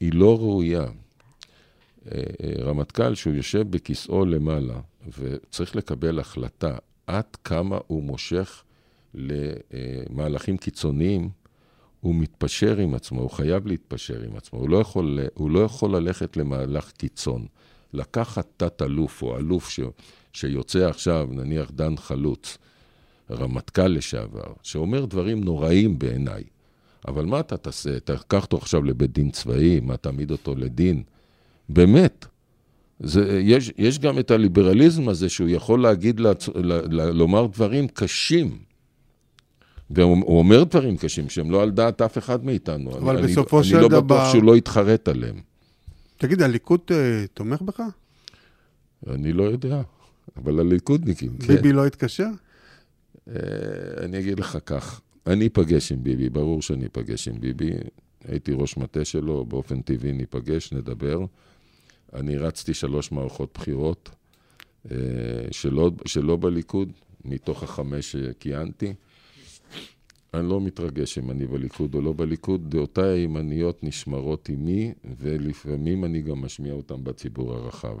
היא לא ראויה. אה, אה, רמטכ"ל שהוא יושב בכיסאו למעלה וצריך לקבל החלטה עד כמה הוא מושך למהלכים קיצוניים, הוא מתפשר עם עצמו, הוא חייב להתפשר עם עצמו, הוא לא יכול, הוא לא יכול ללכת למהלך קיצון. לקחת תת-אלוף או אלוף ש, שיוצא עכשיו, נניח דן חלוץ, רמטכ"ל לשעבר, שאומר דברים נוראים בעיניי, אבל מה אתה תעשה? תקח אותו עכשיו לבית דין צבאי, מה תעמיד אותו לדין? באמת. זה, יש, יש גם את הליברליזם הזה שהוא יכול להגיד, לצ... ל, ל, לומר דברים קשים. והוא אומר דברים קשים שהם לא על דעת אף אחד מאיתנו. אבל אני, בסופו אני, של אני לא דבר... בטוח שהוא לא יתחרט עליהם. תגיד, הליכוד uh, תומך בך? אני לא יודע, אבל הליכודניקים, כן. ביבי לא התקשר? Uh, אני אגיד לך כך, אני אפגש עם ביבי, ברור שאני אפגש עם ביבי. הייתי ראש מטה שלו, באופן טבעי ניפגש, נדבר. אני רצתי שלוש מערכות בחירות, uh, שלא, שלא בליכוד, מתוך החמש שכיהנתי. אני לא מתרגש אם אני בליכוד או לא בליכוד, דעותיי הימניות נשמרות עימי, ולפעמים אני גם משמיע אותן בציבור הרחב.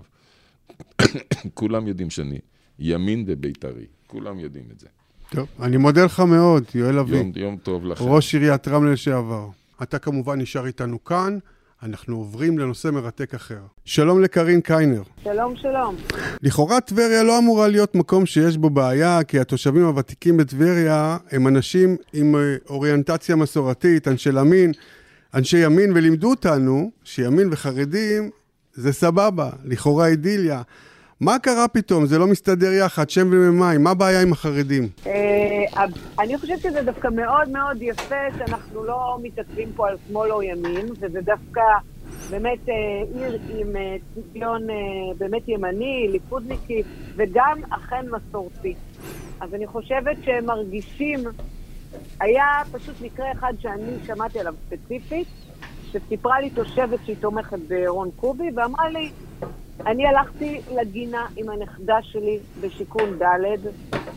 כולם יודעים שאני ימין ובית"רי, כולם יודעים את זה. טוב, אני מודה לך מאוד, יואל אבי. יום, יום טוב לכם. ראש עיריית רמלה לשעבר. אתה כמובן נשאר איתנו כאן. אנחנו עוברים לנושא מרתק אחר. שלום לקרין קיינר. שלום, שלום. לכאורה טבריה לא אמורה להיות מקום שיש בו בעיה, כי התושבים הוותיקים בטבריה הם אנשים עם אוריינטציה מסורתית, אנשי ימין, אנשי ימין, ולימדו אותנו שימין וחרדים זה סבבה, לכאורה אידיליה. מה קרה פתאום? זה לא מסתדר יחד, שם ומים. מה הבעיה עם החרדים? אני חושבת שזה דווקא מאוד מאוד יפה שאנחנו לא מתעכבים פה על שמאל או ימין, וזה דווקא באמת עיר עם צביון באמת ימני, ליכודניקי, וגם אכן מסורתי. אז אני חושבת שהם מרגישים... היה פשוט מקרה אחד שאני שמעתי עליו ספציפית, שסיפרה לי תושבת שהיא תומכת ברון קובי, ואמרה לי, אני הלכתי לגינה עם הנכדה שלי בשיכון ד',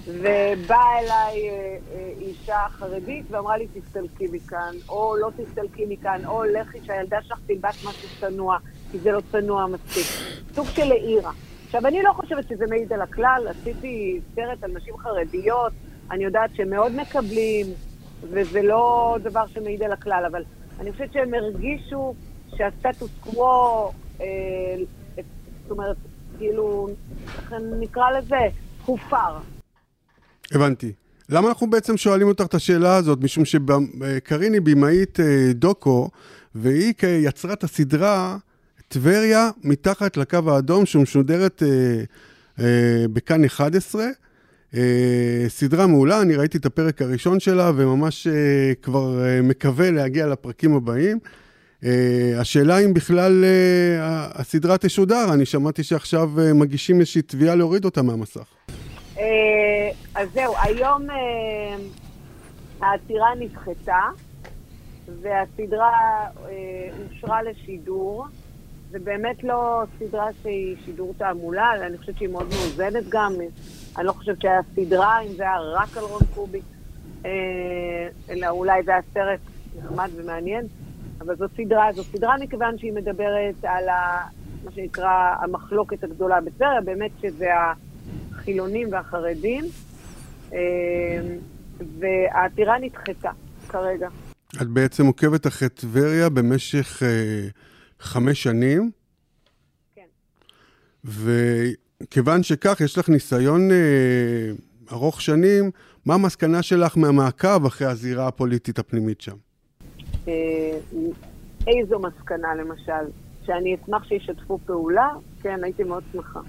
ובאה אליי אה, אה, אישה חרדית ואמרה לי, תסתלקי מכאן, או לא תסתלקי מכאן, או לכי שהילדה שלך תלבש משהו צנוע, כי זה לא צנוע מספיק. סוג של העירה. עכשיו, אני לא חושבת שזה מעיד על הכלל, עשיתי סרט על נשים חרדיות, אני יודעת שהם מאוד מקבלים, וזה לא דבר שמעיד על הכלל, אבל אני חושבת שהם הרגישו שהסטטוס קוו... אה, זאת אומרת, כאילו, נקרא לזה? הופר. הבנתי. למה אנחנו בעצם שואלים אותך את השאלה הזאת? משום שקרין היא במאית דוקו, והיא כיצרת הסדרה טבריה מתחת לקו האדום, שמשודרת אה, אה, בכאן 11. אה, סדרה מעולה, אני ראיתי את הפרק הראשון שלה, וממש אה, כבר אה, מקווה להגיע לפרקים הבאים. Uh, השאלה אם בכלל uh, הסדרה תשודר, אני שמעתי שעכשיו uh, מגישים איזושהי תביעה להוריד אותה מהמסך. Uh, אז זהו, היום uh, העתירה נדחתה, והסדרה אושרה לשידור. זה באמת לא סדרה שהיא שידור תעמולה, אלא אני חושבת שהיא מאוד מאוזנת גם. אני לא חושבת שהיה סדרה, אם זה היה רק על רון קובי, אלא אולי זה היה סרט נחמד ומעניין. אבל זו סדרה, זו סדרה מכיוון שהיא מדברת על ה, מה שנקרא המחלוקת הגדולה בטבריה, באמת שזה החילונים והחרדים, והעתירה נדחתה כרגע. את בעצם עוקבת אחרי טבריה במשך אה, חמש שנים? כן. וכיוון שכך, יש לך ניסיון אה, ארוך שנים, מה המסקנה שלך מהמעקב אחרי הזירה הפוליטית הפנימית שם? איזו מסקנה למשל, שאני אשמח שישתפו פעולה, כן, הייתי מאוד שמחה.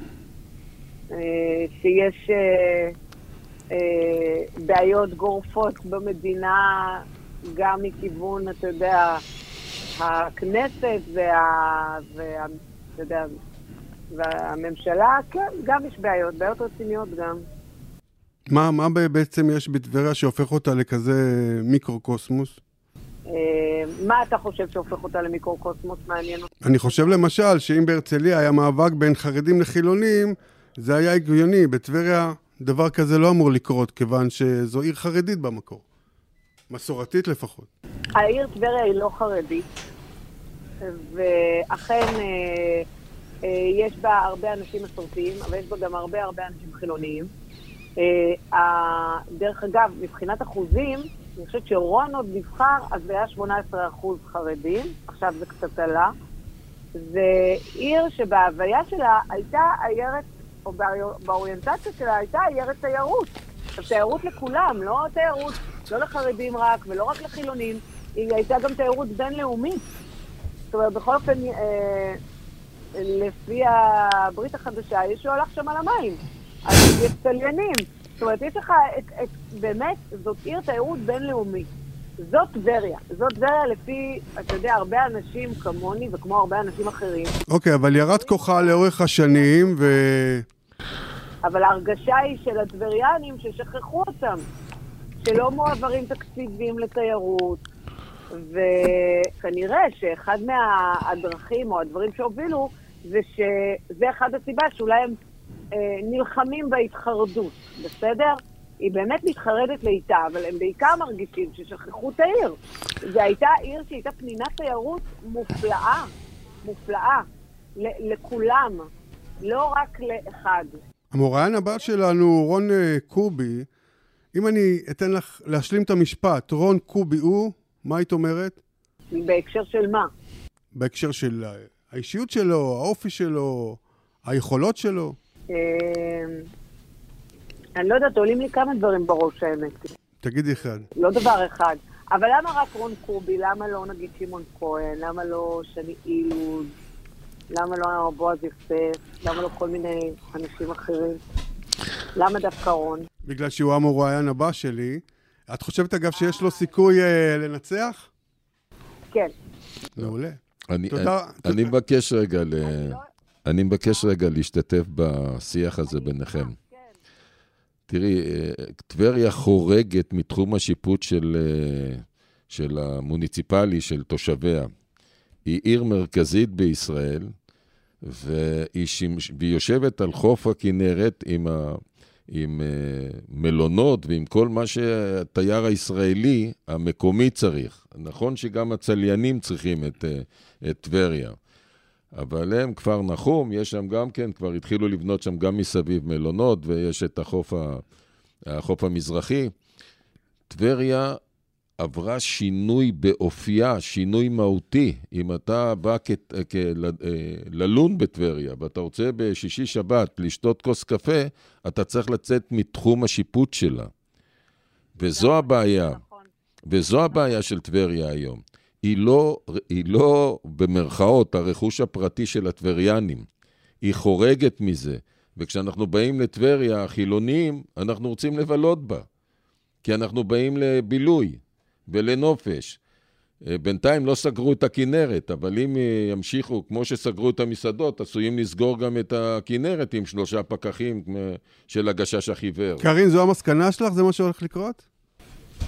שיש בעיות גורפות במדינה, גם מכיוון, אתה יודע, הכנסת וה... וה... אתה יודע, והממשלה, כן, גם יש בעיות, בעיות רציניות גם. מה, מה בעצם יש בטבריה שהופך אותה לכזה מיקרוקוסמוס? מה אתה חושב שהופך אותה למיקרוקוסמוס מעניין אותי? אני חושב למשל שאם בהרצליה היה מאבק בין חרדים לחילונים, זה היה הגיוני. בטבריה דבר כזה לא אמור לקרות, כיוון שזו עיר חרדית במקור. מסורתית לפחות. העיר טבריה היא לא חרדית, ואכן אה, אה, יש בה הרבה אנשים מסורתיים, אבל יש בה גם הרבה הרבה אנשים חילוניים. אה, דרך אגב, מבחינת אחוזים, אני חושבת שרון עוד נבחר, אז זה היה 18 אחוז חרדים, עכשיו זה קצת עלה. זה עיר שבהוויה שלה הייתה עיירת, או באוריינטציה שלה הייתה עיירת תיירות. עכשיו, תיירות לכולם, לא תיירות, לא לחרדים רק, ולא רק לחילונים, היא הייתה גם תיירות בינלאומית. זאת אומרת, בכל אופן, אה, לפי הברית החדשה, ישו הלך שם על המים. אז יש צליינים. זאת אומרת, יש לך את, את, באמת, זאת עיר תיירות בינלאומית. זאת טבריה. זאת טבריה לפי, אתה יודע, הרבה אנשים כמוני וכמו הרבה אנשים אחרים. אוקיי, okay, אבל ירד כוחה לאורך השנים ו... אבל ההרגשה היא של הטבריאנים ששכחו אותם, שלא מועברים תקציבים לתיירות, וכנראה שאחד מהדרכים או הדברים שהובילו זה שזה אחד הסיבה שאולי הם נלחמים בהתחרדות, בסדר? היא באמת מתחרדת לאיתה, אבל הם בעיקר מרגישים ששכחו את העיר. זו הייתה עיר שהייתה פנינת תיירות מופלאה, מופלאה, לכולם, לא רק לאחד. המוראיין הבא שלנו, רון אה, קובי, אם אני אתן לך להשלים את המשפט, רון קובי הוא, מה היית אומרת? בהקשר של מה? בהקשר של האישיות שלו, האופי שלו, היכולות שלו. אמ, אני לא יודעת, עולים לי כמה דברים בראש, האמת. תגידי אחד. לא דבר אחד. אבל למה רק רון קובי? למה לא נגיד שמעון כהן? למה לא שני אילוז? למה לא בועז יוסף? למה לא כל מיני אנשים אחרים? למה דווקא רון? בגלל שהוא המרואיין הבא שלי. את חושבת, אגב, שיש לו סיכוי uh, לנצח? כן. מעולה. אני, תודה. אני, אני מבקש רגע, ל... לא- אני מבקש רגע להשתתף בשיח הזה ביניכם. תראי, אה, טבריה חורגת מתחום השיפוט של, אה, של המוניציפלי, של תושביה. היא עיר מרכזית בישראל, והיא, שימש, והיא יושבת על חוף הכנרת עם, ה, עם uh, מלונות ועם כל מה שהתייר הישראלי המקומי צריך. נכון שגם הצליינים צריכים את, uh, את טבריה. אבל הם כפר נחום, יש שם גם כן, כבר התחילו לבנות שם גם מסביב מלונות, ויש את החוף, ה, החוף המזרחי. טבריה עברה שינוי באופייה, שינוי מהותי. אם אתה בא כ, כ, אה, ללון בטבריה ואתה רוצה בשישי-שבת לשתות כוס קפה, אתה צריך לצאת מתחום השיפוט שלה. וזו נכון, הבעיה. נכון. וזו הבעיה של טבריה היום. היא לא, היא לא, במרכאות, הרכוש הפרטי של הטבריאנים. היא חורגת מזה. וכשאנחנו באים לטבריה, החילונים, אנחנו רוצים לבלות בה. כי אנחנו באים לבילוי. ולנופש. אה, בינתיים לא סגרו את הכינרת, אבל אם אה, ימשיכו, כמו שסגרו את המסעדות, עשויים לסגור גם את הכינרת עם שלושה פקחים של הגשש החיוור. קארין, זו המסקנה שלך? זה מה שהולך לקרות?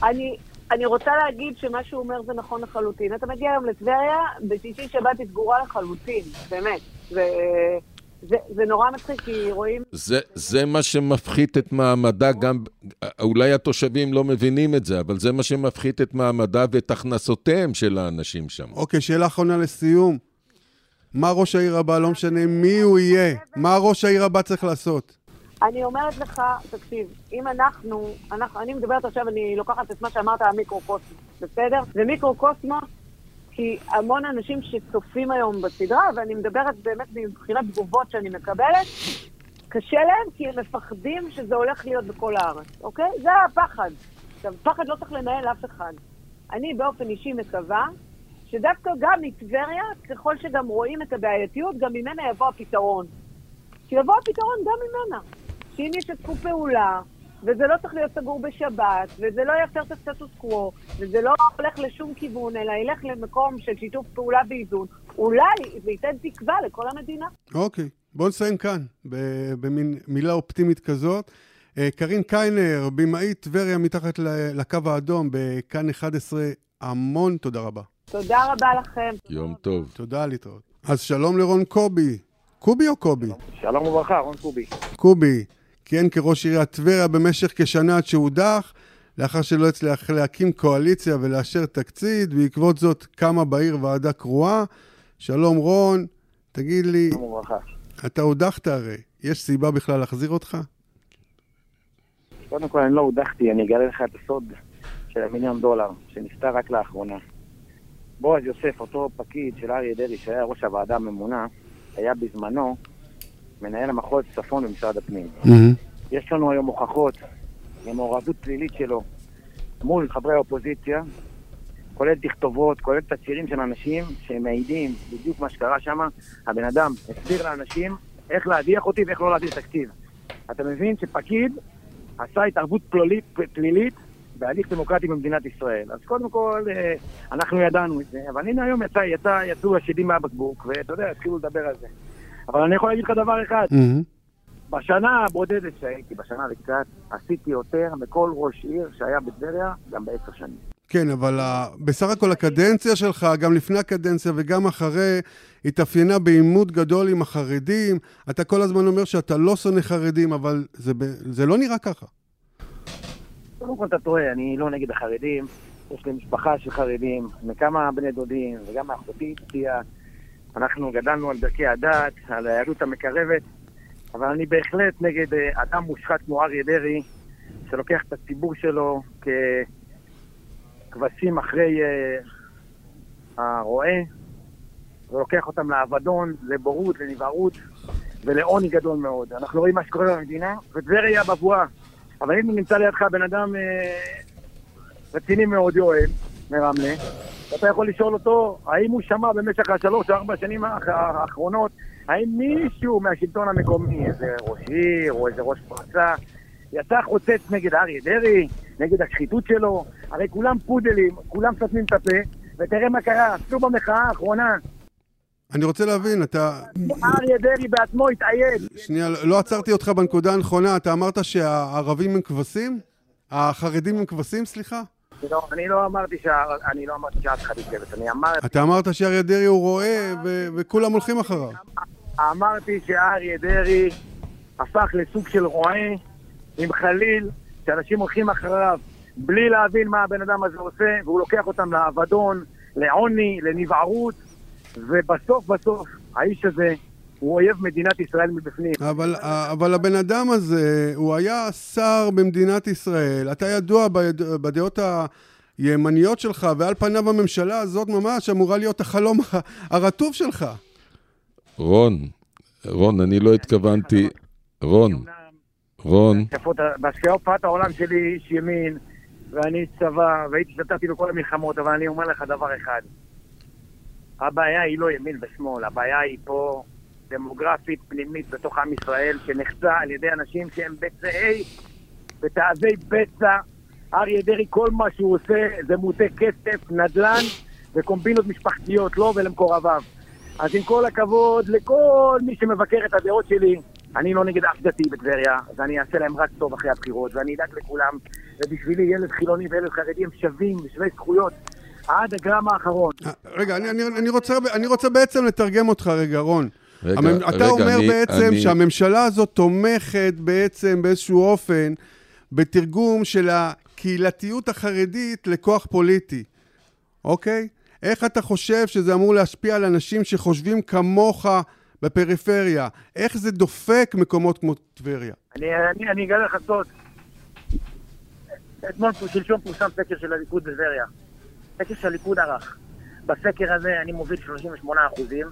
אני, אני רוצה להגיד שמה שהוא אומר זה נכון לחלוטין. אתה מגיע היום לטבריה, בשישי שבת היא סגורה לחלוטין, באמת. ו... זה, זה נורא מצחיק, כי רואים... זה, זה מה שמפחית את מעמדה גם, אולי התושבים לא מבינים את זה, אבל זה מה שמפחית את מעמדה ואת הכנסותיהם של האנשים שם. אוקיי, שאלה אחרונה לסיום. מה ראש העיר הבא, לא משנה מי הוא יהיה, מה ראש העיר הבא צריך לעשות? אני אומרת לך, תקשיב, אם אנחנו, אנחנו אני מדברת עכשיו, אני לוקחת את מה שאמרת על מיקרוקוסמוס, בסדר? זה מיקרוקוסמוס כי המון אנשים שצופים היום בסדרה, ואני מדברת באמת מבחינת תגובות שאני מקבלת, קשה להם כי הם מפחדים שזה הולך להיות בכל הארץ, אוקיי? זה הפחד. עכשיו, פחד לא צריך לנהל אף אחד. אני באופן אישי מקווה שדווקא גם מטבריה, ככל שגם רואים את הבעייתיות, גם ממנה יבוא הפתרון. שיבוא הפתרון גם ממנה. שאם ישתפו פעולה, וזה לא צריך להיות סגור בשבת, וזה לא יפר את הסטטוס קוו, וזה לא הולך לשום כיוון, אלא ילך למקום של שיתוף פעולה ואיזון, אולי זה ייתן תקווה לכל המדינה. אוקיי, בואו נסיים כאן, במין מילה אופטימית כזאת. אה, קרין קיינר, במאית טבריה מתחת לקו האדום בכאן 11, המון תודה רבה. תודה רבה לכם. יום טוב. תודה, להתראות. אז שלום לרון קובי. קובי או קובי? שלום וברכה, רון קובי. קובי, כיהן כראש עיריית טבריה במשך כשנה עד שהודח, לאחר שלא הצליח להקים קואליציה ולאשר תקציב, בעקבות זאת קמה בעיר ועדה קרואה. שלום רון, תגיד לי, אתה הודחת הרי, יש סיבה בכלל להחזיר אותך? קודם כל אני לא הודחתי, אני אגלה לך את הסוד. של המיליון דולר, שנפטר רק לאחרונה. בועז יוסף, אותו פקיד של אריה דרעי, שהיה ראש הוועדה הממונה, היה בזמנו מנהל המחוז צפון במשרד הפנים. יש לנו היום הוכחות למעורבות פלילית שלו מול חברי האופוזיציה, כולל תכתובות, כולל תצהירים של אנשים שמעידים בדיוק מה שקרה שם. הבן אדם הסביר לאנשים איך להדיח אותי ואיך לא להעביר תקציב. אתה מבין שפקיד עשה התערבות פלילית, פלילית בהליך דמוקרטי במדינת ישראל. אז קודם כל, אה, אנחנו ידענו את זה, אבל הנה היום יצא, יצא, יצאו השדים מהבקבוק, ואתה יודע, התחילו לדבר על זה. אבל אני יכול להגיד לך דבר אחד, בשנה הבודדת שהייתי, בשנה וקצת, עשיתי יותר מכל ראש עיר שהיה בטבריה, גם בעשר שנים. כן, אבל בסך הכל הקדנציה שלך, גם לפני הקדנציה וגם אחרי, התאפיינה בעימות גדול עם החרדים. אתה כל הזמן אומר שאתה לא שונא חרדים, אבל זה, זה לא נראה ככה. קודם כל אתה טועה, אני לא נגד החרדים. יש לי משפחה של חרדים, מכמה בני דודים, וגם אחותי הציעה. אנחנו גדלנו על דרכי הדת, על היהדות המקרבת, אבל אני בהחלט נגד אה, אדם מושחת כמו אריה דרעי, שלוקח את הציבור שלו ככבשים אחרי uh, הרועה, ולוקח אותם לאבדון, לבורות, לנבערות ולעוני גדול מאוד. אנחנו רואים מה שקורה במדינה, וטבריה בבואה. אבל אם נמצא לידך בן אדם אה, רציני מאוד, יואל, מרמלה, אתה יכול לשאול אותו, האם הוא שמע במשך השלוש או ארבע שנים האחרונות, האם מישהו מהשלטון המקומי, איזה ראש עיר או איזה ראש פרצה, יצא חוצץ נגד אריה דרעי, נגד השחיתות שלו? הרי כולם פודלים, כולם סותמים את הפה, ותראה מה קרה, אפילו במחאה האחרונה. אני רוצה להבין, אתה... אריה דרעי בעצמו התאייד. שנייה, לא עצרתי אותך בנקודה הנכונה, אתה אמרת שהערבים הם כבשים? החרדים הם כבשים, סליחה? לא, אני לא אמרתי שאני לא אמרתי שאף אחד כבש, אני אמרתי... אתה אמרת שאריה דרעי הוא רועה וכולם הולכים אחריו. אמרתי שאריה דרעי הפך לסוג של רועה עם חליל, שאנשים הולכים אחריו בלי להבין מה הבן אדם הזה עושה, והוא לוקח אותם לאבדון, לעוני, לנבערות, ובסוף בסוף האיש הזה הוא אויב מדינת ישראל מבפנים. אבל, אבל הבן אדם הזה, הוא היה שר במדינת ישראל, אתה ידוע בד... בדעות הימניות שלך, ועל פניו הממשלה הזאת ממש אמורה להיות החלום הרטוב שלך. רון, רון, אני לא התכוונתי... רון, רון. בהשקעות העולם שלי איש ימין, ואני איש צבא, והייתי השתתפתי בכל המלחמות, אבל אני אומר לך דבר אחד. הבעיה היא לא ימין ושמאל, הבעיה היא פה דמוגרפית פנימית בתוך עם ישראל, שנחצה על ידי אנשים שהם בצעי, בתאבי בצע. אריה דרעי, כל מה שהוא עושה זה מוטה כסף, נדל"ן וקומבינות משפחתיות, לו לא ולמקורביו. אז עם כל הכבוד לכל מי שמבקר את הדעות שלי, אני לא נגד אף דתי בטבריה, ואני אעשה להם רק טוב אחרי הבחירות, ואני אדאג לכולם, ובשבילי ילד חילוני וילד חרדי הם שווים ושווי זכויות. עד הגרם האחרון. רגע, אני, אני, אני, רוצה, אני רוצה בעצם לתרגם אותך רגע, רון. רגע, המ... אתה רגע, אומר אני, בעצם אני... שהממשלה הזאת תומכת בעצם באיזשהו אופן בתרגום של הקהילתיות החרדית לכוח פוליטי, אוקיי? איך אתה חושב שזה אמור להשפיע על אנשים שחושבים כמוך בפריפריה? איך זה דופק מקומות כמו טבריה? אני, אני, אני אגלה לך סוד. אתמול שלשום פורסם סקר של הליכוד בטבריה. סקר שהליכוד ערך. בסקר הזה אני מוביל 38 אחוזים.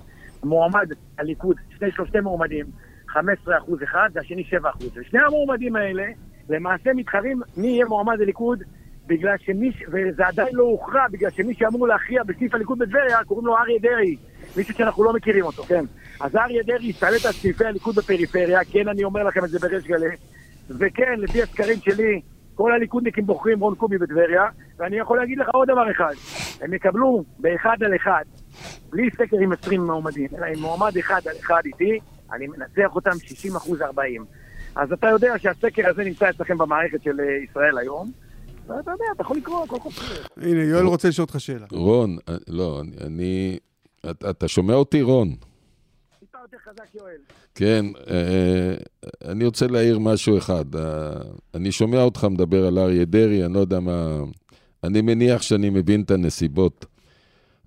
מועמד הליכוד, שני שלושתי מועמדים, 15 אחוז אחד, והשני 7 אחוז. ושני המועמדים האלה למעשה מתחרים מי יהיה מועמד הליכוד, בגלל שמי, וזה עדיין לא הוכרע, בגלל שמי שאמור להכריע בסניף הליכוד בטבריה, קוראים לו אריה דרעי. מישהו שאנחנו לא מכירים אותו, כן. אז אריה דרעי ישתלט על סניפי הליכוד בפריפריה, כן, אני אומר לכם את זה בריש גלי. וכן, לפי הסקרים שלי, כל הליכודניקים בוחרים רון קובי בטבריה, ואני יכול להגיד לך עוד דבר אחד, הם יקבלו באחד על אחד, בלי סקר עם 20 מועמדים, אלא עם מועמד אחד על אחד איתי, אני מנצח אותם 60 אחוז 40. אז אתה יודע שהסקר הזה נמצא אצלכם במערכת של אה, ישראל היום, ואתה יודע, אתה יכול לקרוא כל כך הנה, יואל רוצה לשאול אותך שאלה. רון, אה, לא, אני... אתה שומע אותי, רון? יותר חזק, יואל. כן, אה, אני רוצה להעיר משהו אחד. אני שומע אותך מדבר על אריה דרעי, אני לא יודע מה... אני מניח שאני מבין את הנסיבות,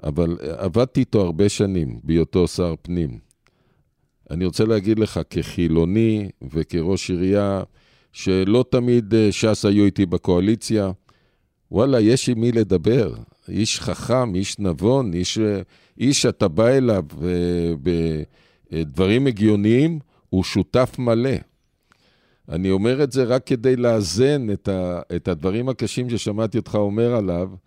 אבל עבדתי איתו הרבה שנים בהיותו שר פנים. אני רוצה להגיד לך, כחילוני וכראש עירייה, שלא תמיד אה, ש"ס היו איתי בקואליציה, וואלה, יש עם מי לדבר. איש חכם, איש נבון, איש, איש שאתה בא אליו בדברים הגיוניים, הוא שותף מלא. אני אומר את זה רק כדי לאזן את, ה, את הדברים הקשים ששמעתי אותך אומר עליו, אה,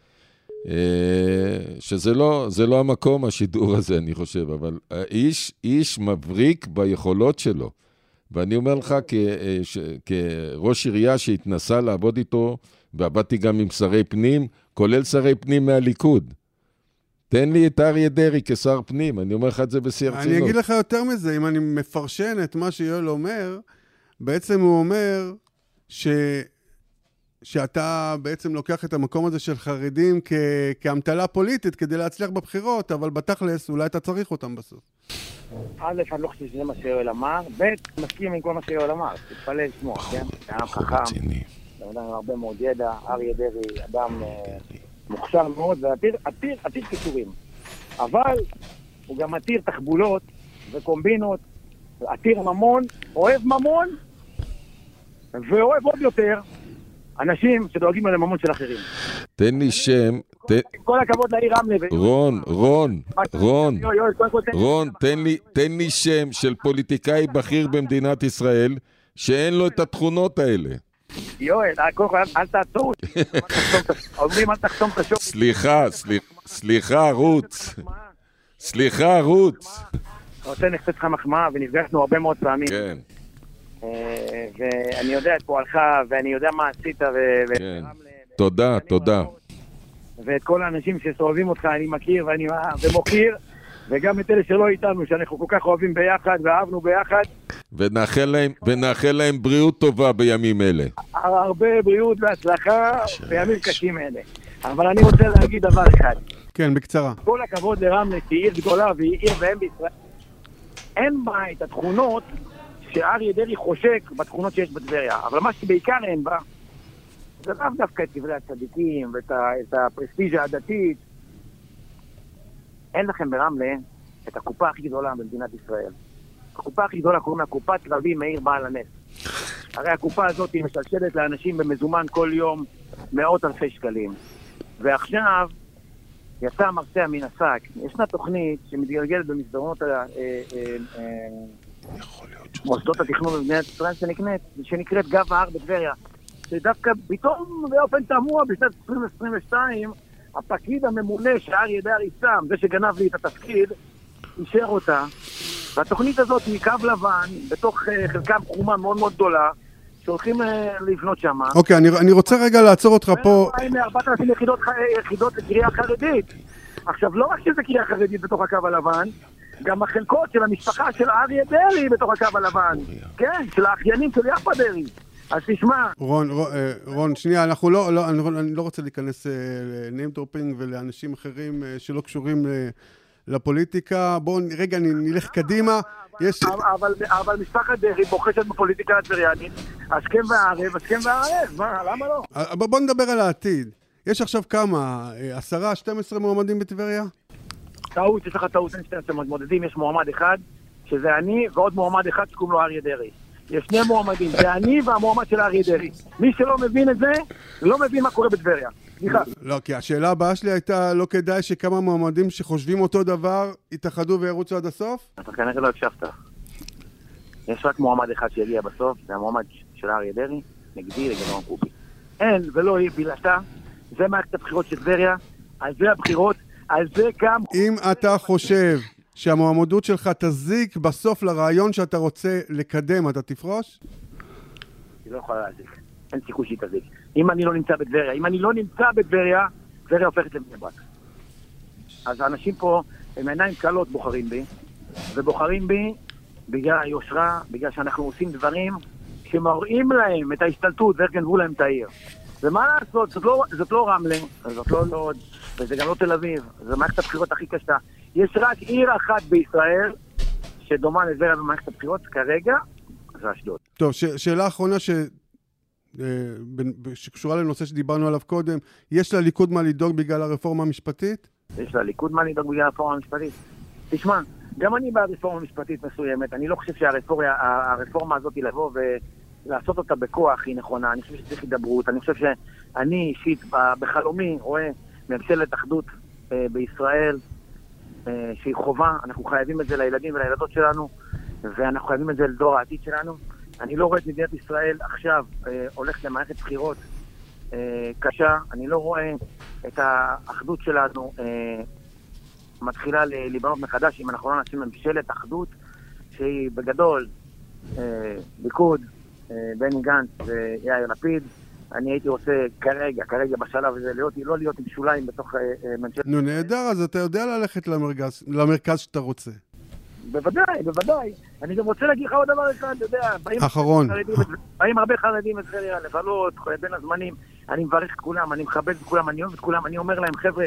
שזה לא, לא המקום, השידור הזה, אני חושב, אבל איש, איש מבריק ביכולות שלו. ואני אומר לך, כ, אה, ש, כראש עירייה שהתנסה לעבוד איתו, ועבדתי גם עם שרי פנים, כולל שרי פנים מהליכוד. תן לי את אריה דרעי כשר פנים, אני אומר לך את זה בשיא הרצינות. אני אגיד לך יותר מזה, אם אני מפרשן את מה שיואל אומר, בעצם הוא אומר ש... שאתה בעצם לוקח את המקום הזה של חרדים כ... כאמתלה פוליטית כדי להצליח בבחירות, אבל בתכלס אולי אתה צריך אותם בסוף. א', אני לא חושב שזה מה שיואל אמר, ב', מסכים עם כל מה שיואל אמר, תתפלא לשמוע, כן? אדם חכם, בן אדם עם הרבה מאוד ידע, אריה דרעי, אדם אה, מוכשר מאוד ועתיר כישורים. אבל הוא גם עתיר תחבולות וקומבינות, עתיר ממון, אוהב ממון, ואוהב עוד יותר אנשים שדואגים על הממון של אחרים. תן לי שם, עם כל הכבוד לעיר רמלה. רון, רון, רון, רון, תן לי שם של פוליטיקאי בכיר במדינת ישראל שאין לו את התכונות האלה. יואל, קודם כל אל תעצור אותי. אומרים אל תחתום את השוק. סליחה, סליחה, רוץ. סליחה, רוץ. רוצה לתת לך מחמאה, ונפגשנו הרבה מאוד פעמים. כן. אה, ואני יודע את פועלך, ואני יודע מה עשית, ו... כן. תודה, תודה. ואת כל האנשים שסובבים אותך אני מכיר ואני ומוקיר, וגם את אלה שלא איתנו, שאנחנו כל כך אוהבים ביחד ואהבנו ביחד. ונאחל להם, ונאחל להם בריאות טובה בימים אלה. הרבה בריאות והצלחה בימים קשים אלה. אבל אני רוצה להגיד דבר אחד. כן, בקצרה. כל הכבוד לרמלה, שהיא עיר גדולה והיא עיר ואם בישראל. אין בה את התכונות שאריה דרעי חושק בתכונות שיש בטבריה. אבל מה שבעיקר אין בה, זה לאו דווקא את דברי הצדיקים ואת הפרסטיז'ה הדתית. אין לכם ברמלה את הקופה הכי גדולה במדינת ישראל. הקופה הכי גדולה קוראים לה קופת רבי מאיר בעל הנס. הרי הקופה הזאת היא משלשלת לאנשים במזומן כל יום מאות אלפי שקלים. ועכשיו יצא מרצע מן השק. ישנה תוכנית שמתגלגלת במסדרונות אה, אה, מוסדות התכנון במדינת ישראל שנקראת, שנקראת גב ההר בטבריה. שדווקא פתאום באופן תמוה בשנת 2022 הפקיד הממונה שאריה דרעי שם, זה שגנב לי את התפקיד, אישר אותה. והתוכנית הזאת היא קו לבן, בתוך uh, חלקה חומה מאוד מאוד גדולה, שהולכים uh, לבנות שם. אוקיי, okay, אני, אני רוצה רגע לעצור אותך פה. בין 4,000 יחידות, יחידות לקריה חרדית. עכשיו, לא רק שזה קריה חרדית בתוך הקו הלבן, גם החלקות של המשפחה של אריה דרעי בתוך הקו הלבן. כן, של האחיינים של יפה דרעי. אז תשמע. רון, רון, אה, רון, שנייה, אנחנו לא, לא, אני, אני לא רוצה להיכנס ל name dropping ולאנשים אחרים אה, שלא קשורים אה, לפוליטיקה. בואו רגע נלך קדימה. יש... אבל, אבל משפחת דרעי בוחשת בפוליטיקה הטבריאנית, השכם והערב, השכם והערב, מה, למה לא? בואו נדבר על העתיד. יש עכשיו כמה, עשרה, 12 מועמדים בטבריה? טעות, יש לך טעות, אין 12 מועמדים, יש מועמד אחד, שזה אני, ועוד מועמד אחד שקוראים לו אריה דרעי. יש שני מועמדים, זה אני והמועמד של אריה דרעי. מי שלא מבין את זה, לא מבין מה קורה בטבריה. סליחה. לא, כי השאלה הבאה שלי הייתה, לא כדאי שכמה מועמדים שחושבים אותו דבר יתאחדו וירוצו עד הסוף? אתה כנראה לא הקשבת. יש רק מועמד אחד שיגיע בסוף, זה המועמד של אריה דרעי, נגדי לגדול קובי. אין ולא יהיה בלעתה, זה מערכת הבחירות של טבריה, על זה הבחירות, על זה גם... אם אתה חושב שהמועמדות שלך תזיק בסוף לרעיון שאתה רוצה לקדם, אתה תפרוש? היא לא יכולה להזיק. אין סיכוי שהיא תזיק. אם אני לא נמצא בטבריה, אם אני לא נמצא בטבריה, טבריה הופכת לבני ברק. אז האנשים פה, עם עיניים קלות בוחרים בי, ובוחרים בי בגלל היושרה, בגלל שאנחנו עושים דברים שמראים להם את ההשתלטות ואיך גנבו להם את העיר. ומה לעשות, זאת לא, זאת לא רמלה, זאת לא לוד, וזה גם לא תל אביב, זו מערכת הבחירות הכי קשה. יש רק עיר אחת בישראל שדומה לטבריה במערכת הבחירות כרגע, זה אשדוד. טוב, ש- שאלה אחרונה ש... אה, שקשורה לנושא שדיברנו עליו קודם, יש לליכוד מה לדאוג בגלל הרפורמה המשפטית? יש לליכוד מה לדאוג בגלל הרפורמה המשפטית. תשמע, גם אני בעד רפורמה משפטית מסוימת, אני לא חושב שהרפורמה הזאת לבוא לעשות אותה בכוח היא נכונה, אני חושב שצריך הידברות, אני חושב שאני אישית בחלומי רואה ממשלת אחדות אה, בישראל אה, שהיא חובה, אנחנו חייבים את זה לילדים ולילדות שלנו ואנחנו חייבים את זה לדור העתיד שלנו. אני לא רואה את מדינת ישראל עכשיו אה, הולכת למערכת בחירות אה, קשה, אני לא רואה את האחדות שלנו אה, מתחילה להיבנות מחדש אם אנחנו לא נעשים ממשלת אחדות שהיא בגדול אה, ליכוד, בני גנץ ויאיר לפיד. אני הייתי רוצה כרגע, כרגע בשלב הזה, להיות, לא להיות עם שוליים בתוך אה, אה, ממשלת... נו, נהדר, אז אתה יודע ללכת למרכז, למרכז שאתה רוצה. בוודאי, בוודאי. אני גם רוצה להגיד לך עוד דבר אחד, אתה יודע, באים... אחרון. חרדים, באים הרבה חרדים לטבריה, לבלות, בין הזמנים. אני מברך את כולם, אני מכבד את כולם, אני אוהב את כולם, אני אומר להם, חבר'ה,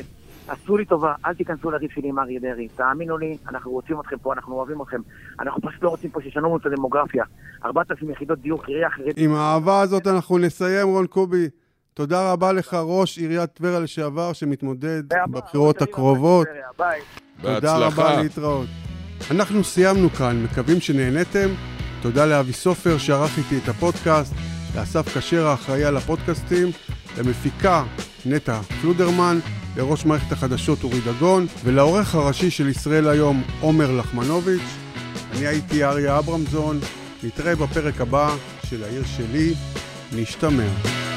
עשו לי טובה, אל תיכנסו לריב שלי עם אריה דרעי. תאמינו לי, אנחנו רוצים אתכם פה, אנחנו אוהבים אתכם. אנחנו פשוט לא רוצים פה שישנו לנו את הדמוגרפיה. 4,000 יחידות דיור, קריאה חרדית. עם האהבה הזאת אנחנו נסיים, רון קובי. תודה רבה לך, ראש עיריית טבריה לשעבר, שמתמודד בבחירות הקרובות. תודה רבה. להתראות. אנחנו סיימנו כאן, מקווים שנהנתם. תודה לאבי סופר שערך איתי את הפודקאסט, לאסף כשר האחראי על הפודקאסטים, למפיקה נטע פלודרמן, לראש מערכת החדשות אורי דגון, ולעורך הראשי של ישראל היום עומר לחמנוביץ'. אני הייתי אריה אברמזון, נתראה בפרק הבא של העיר שלי, נשתמע.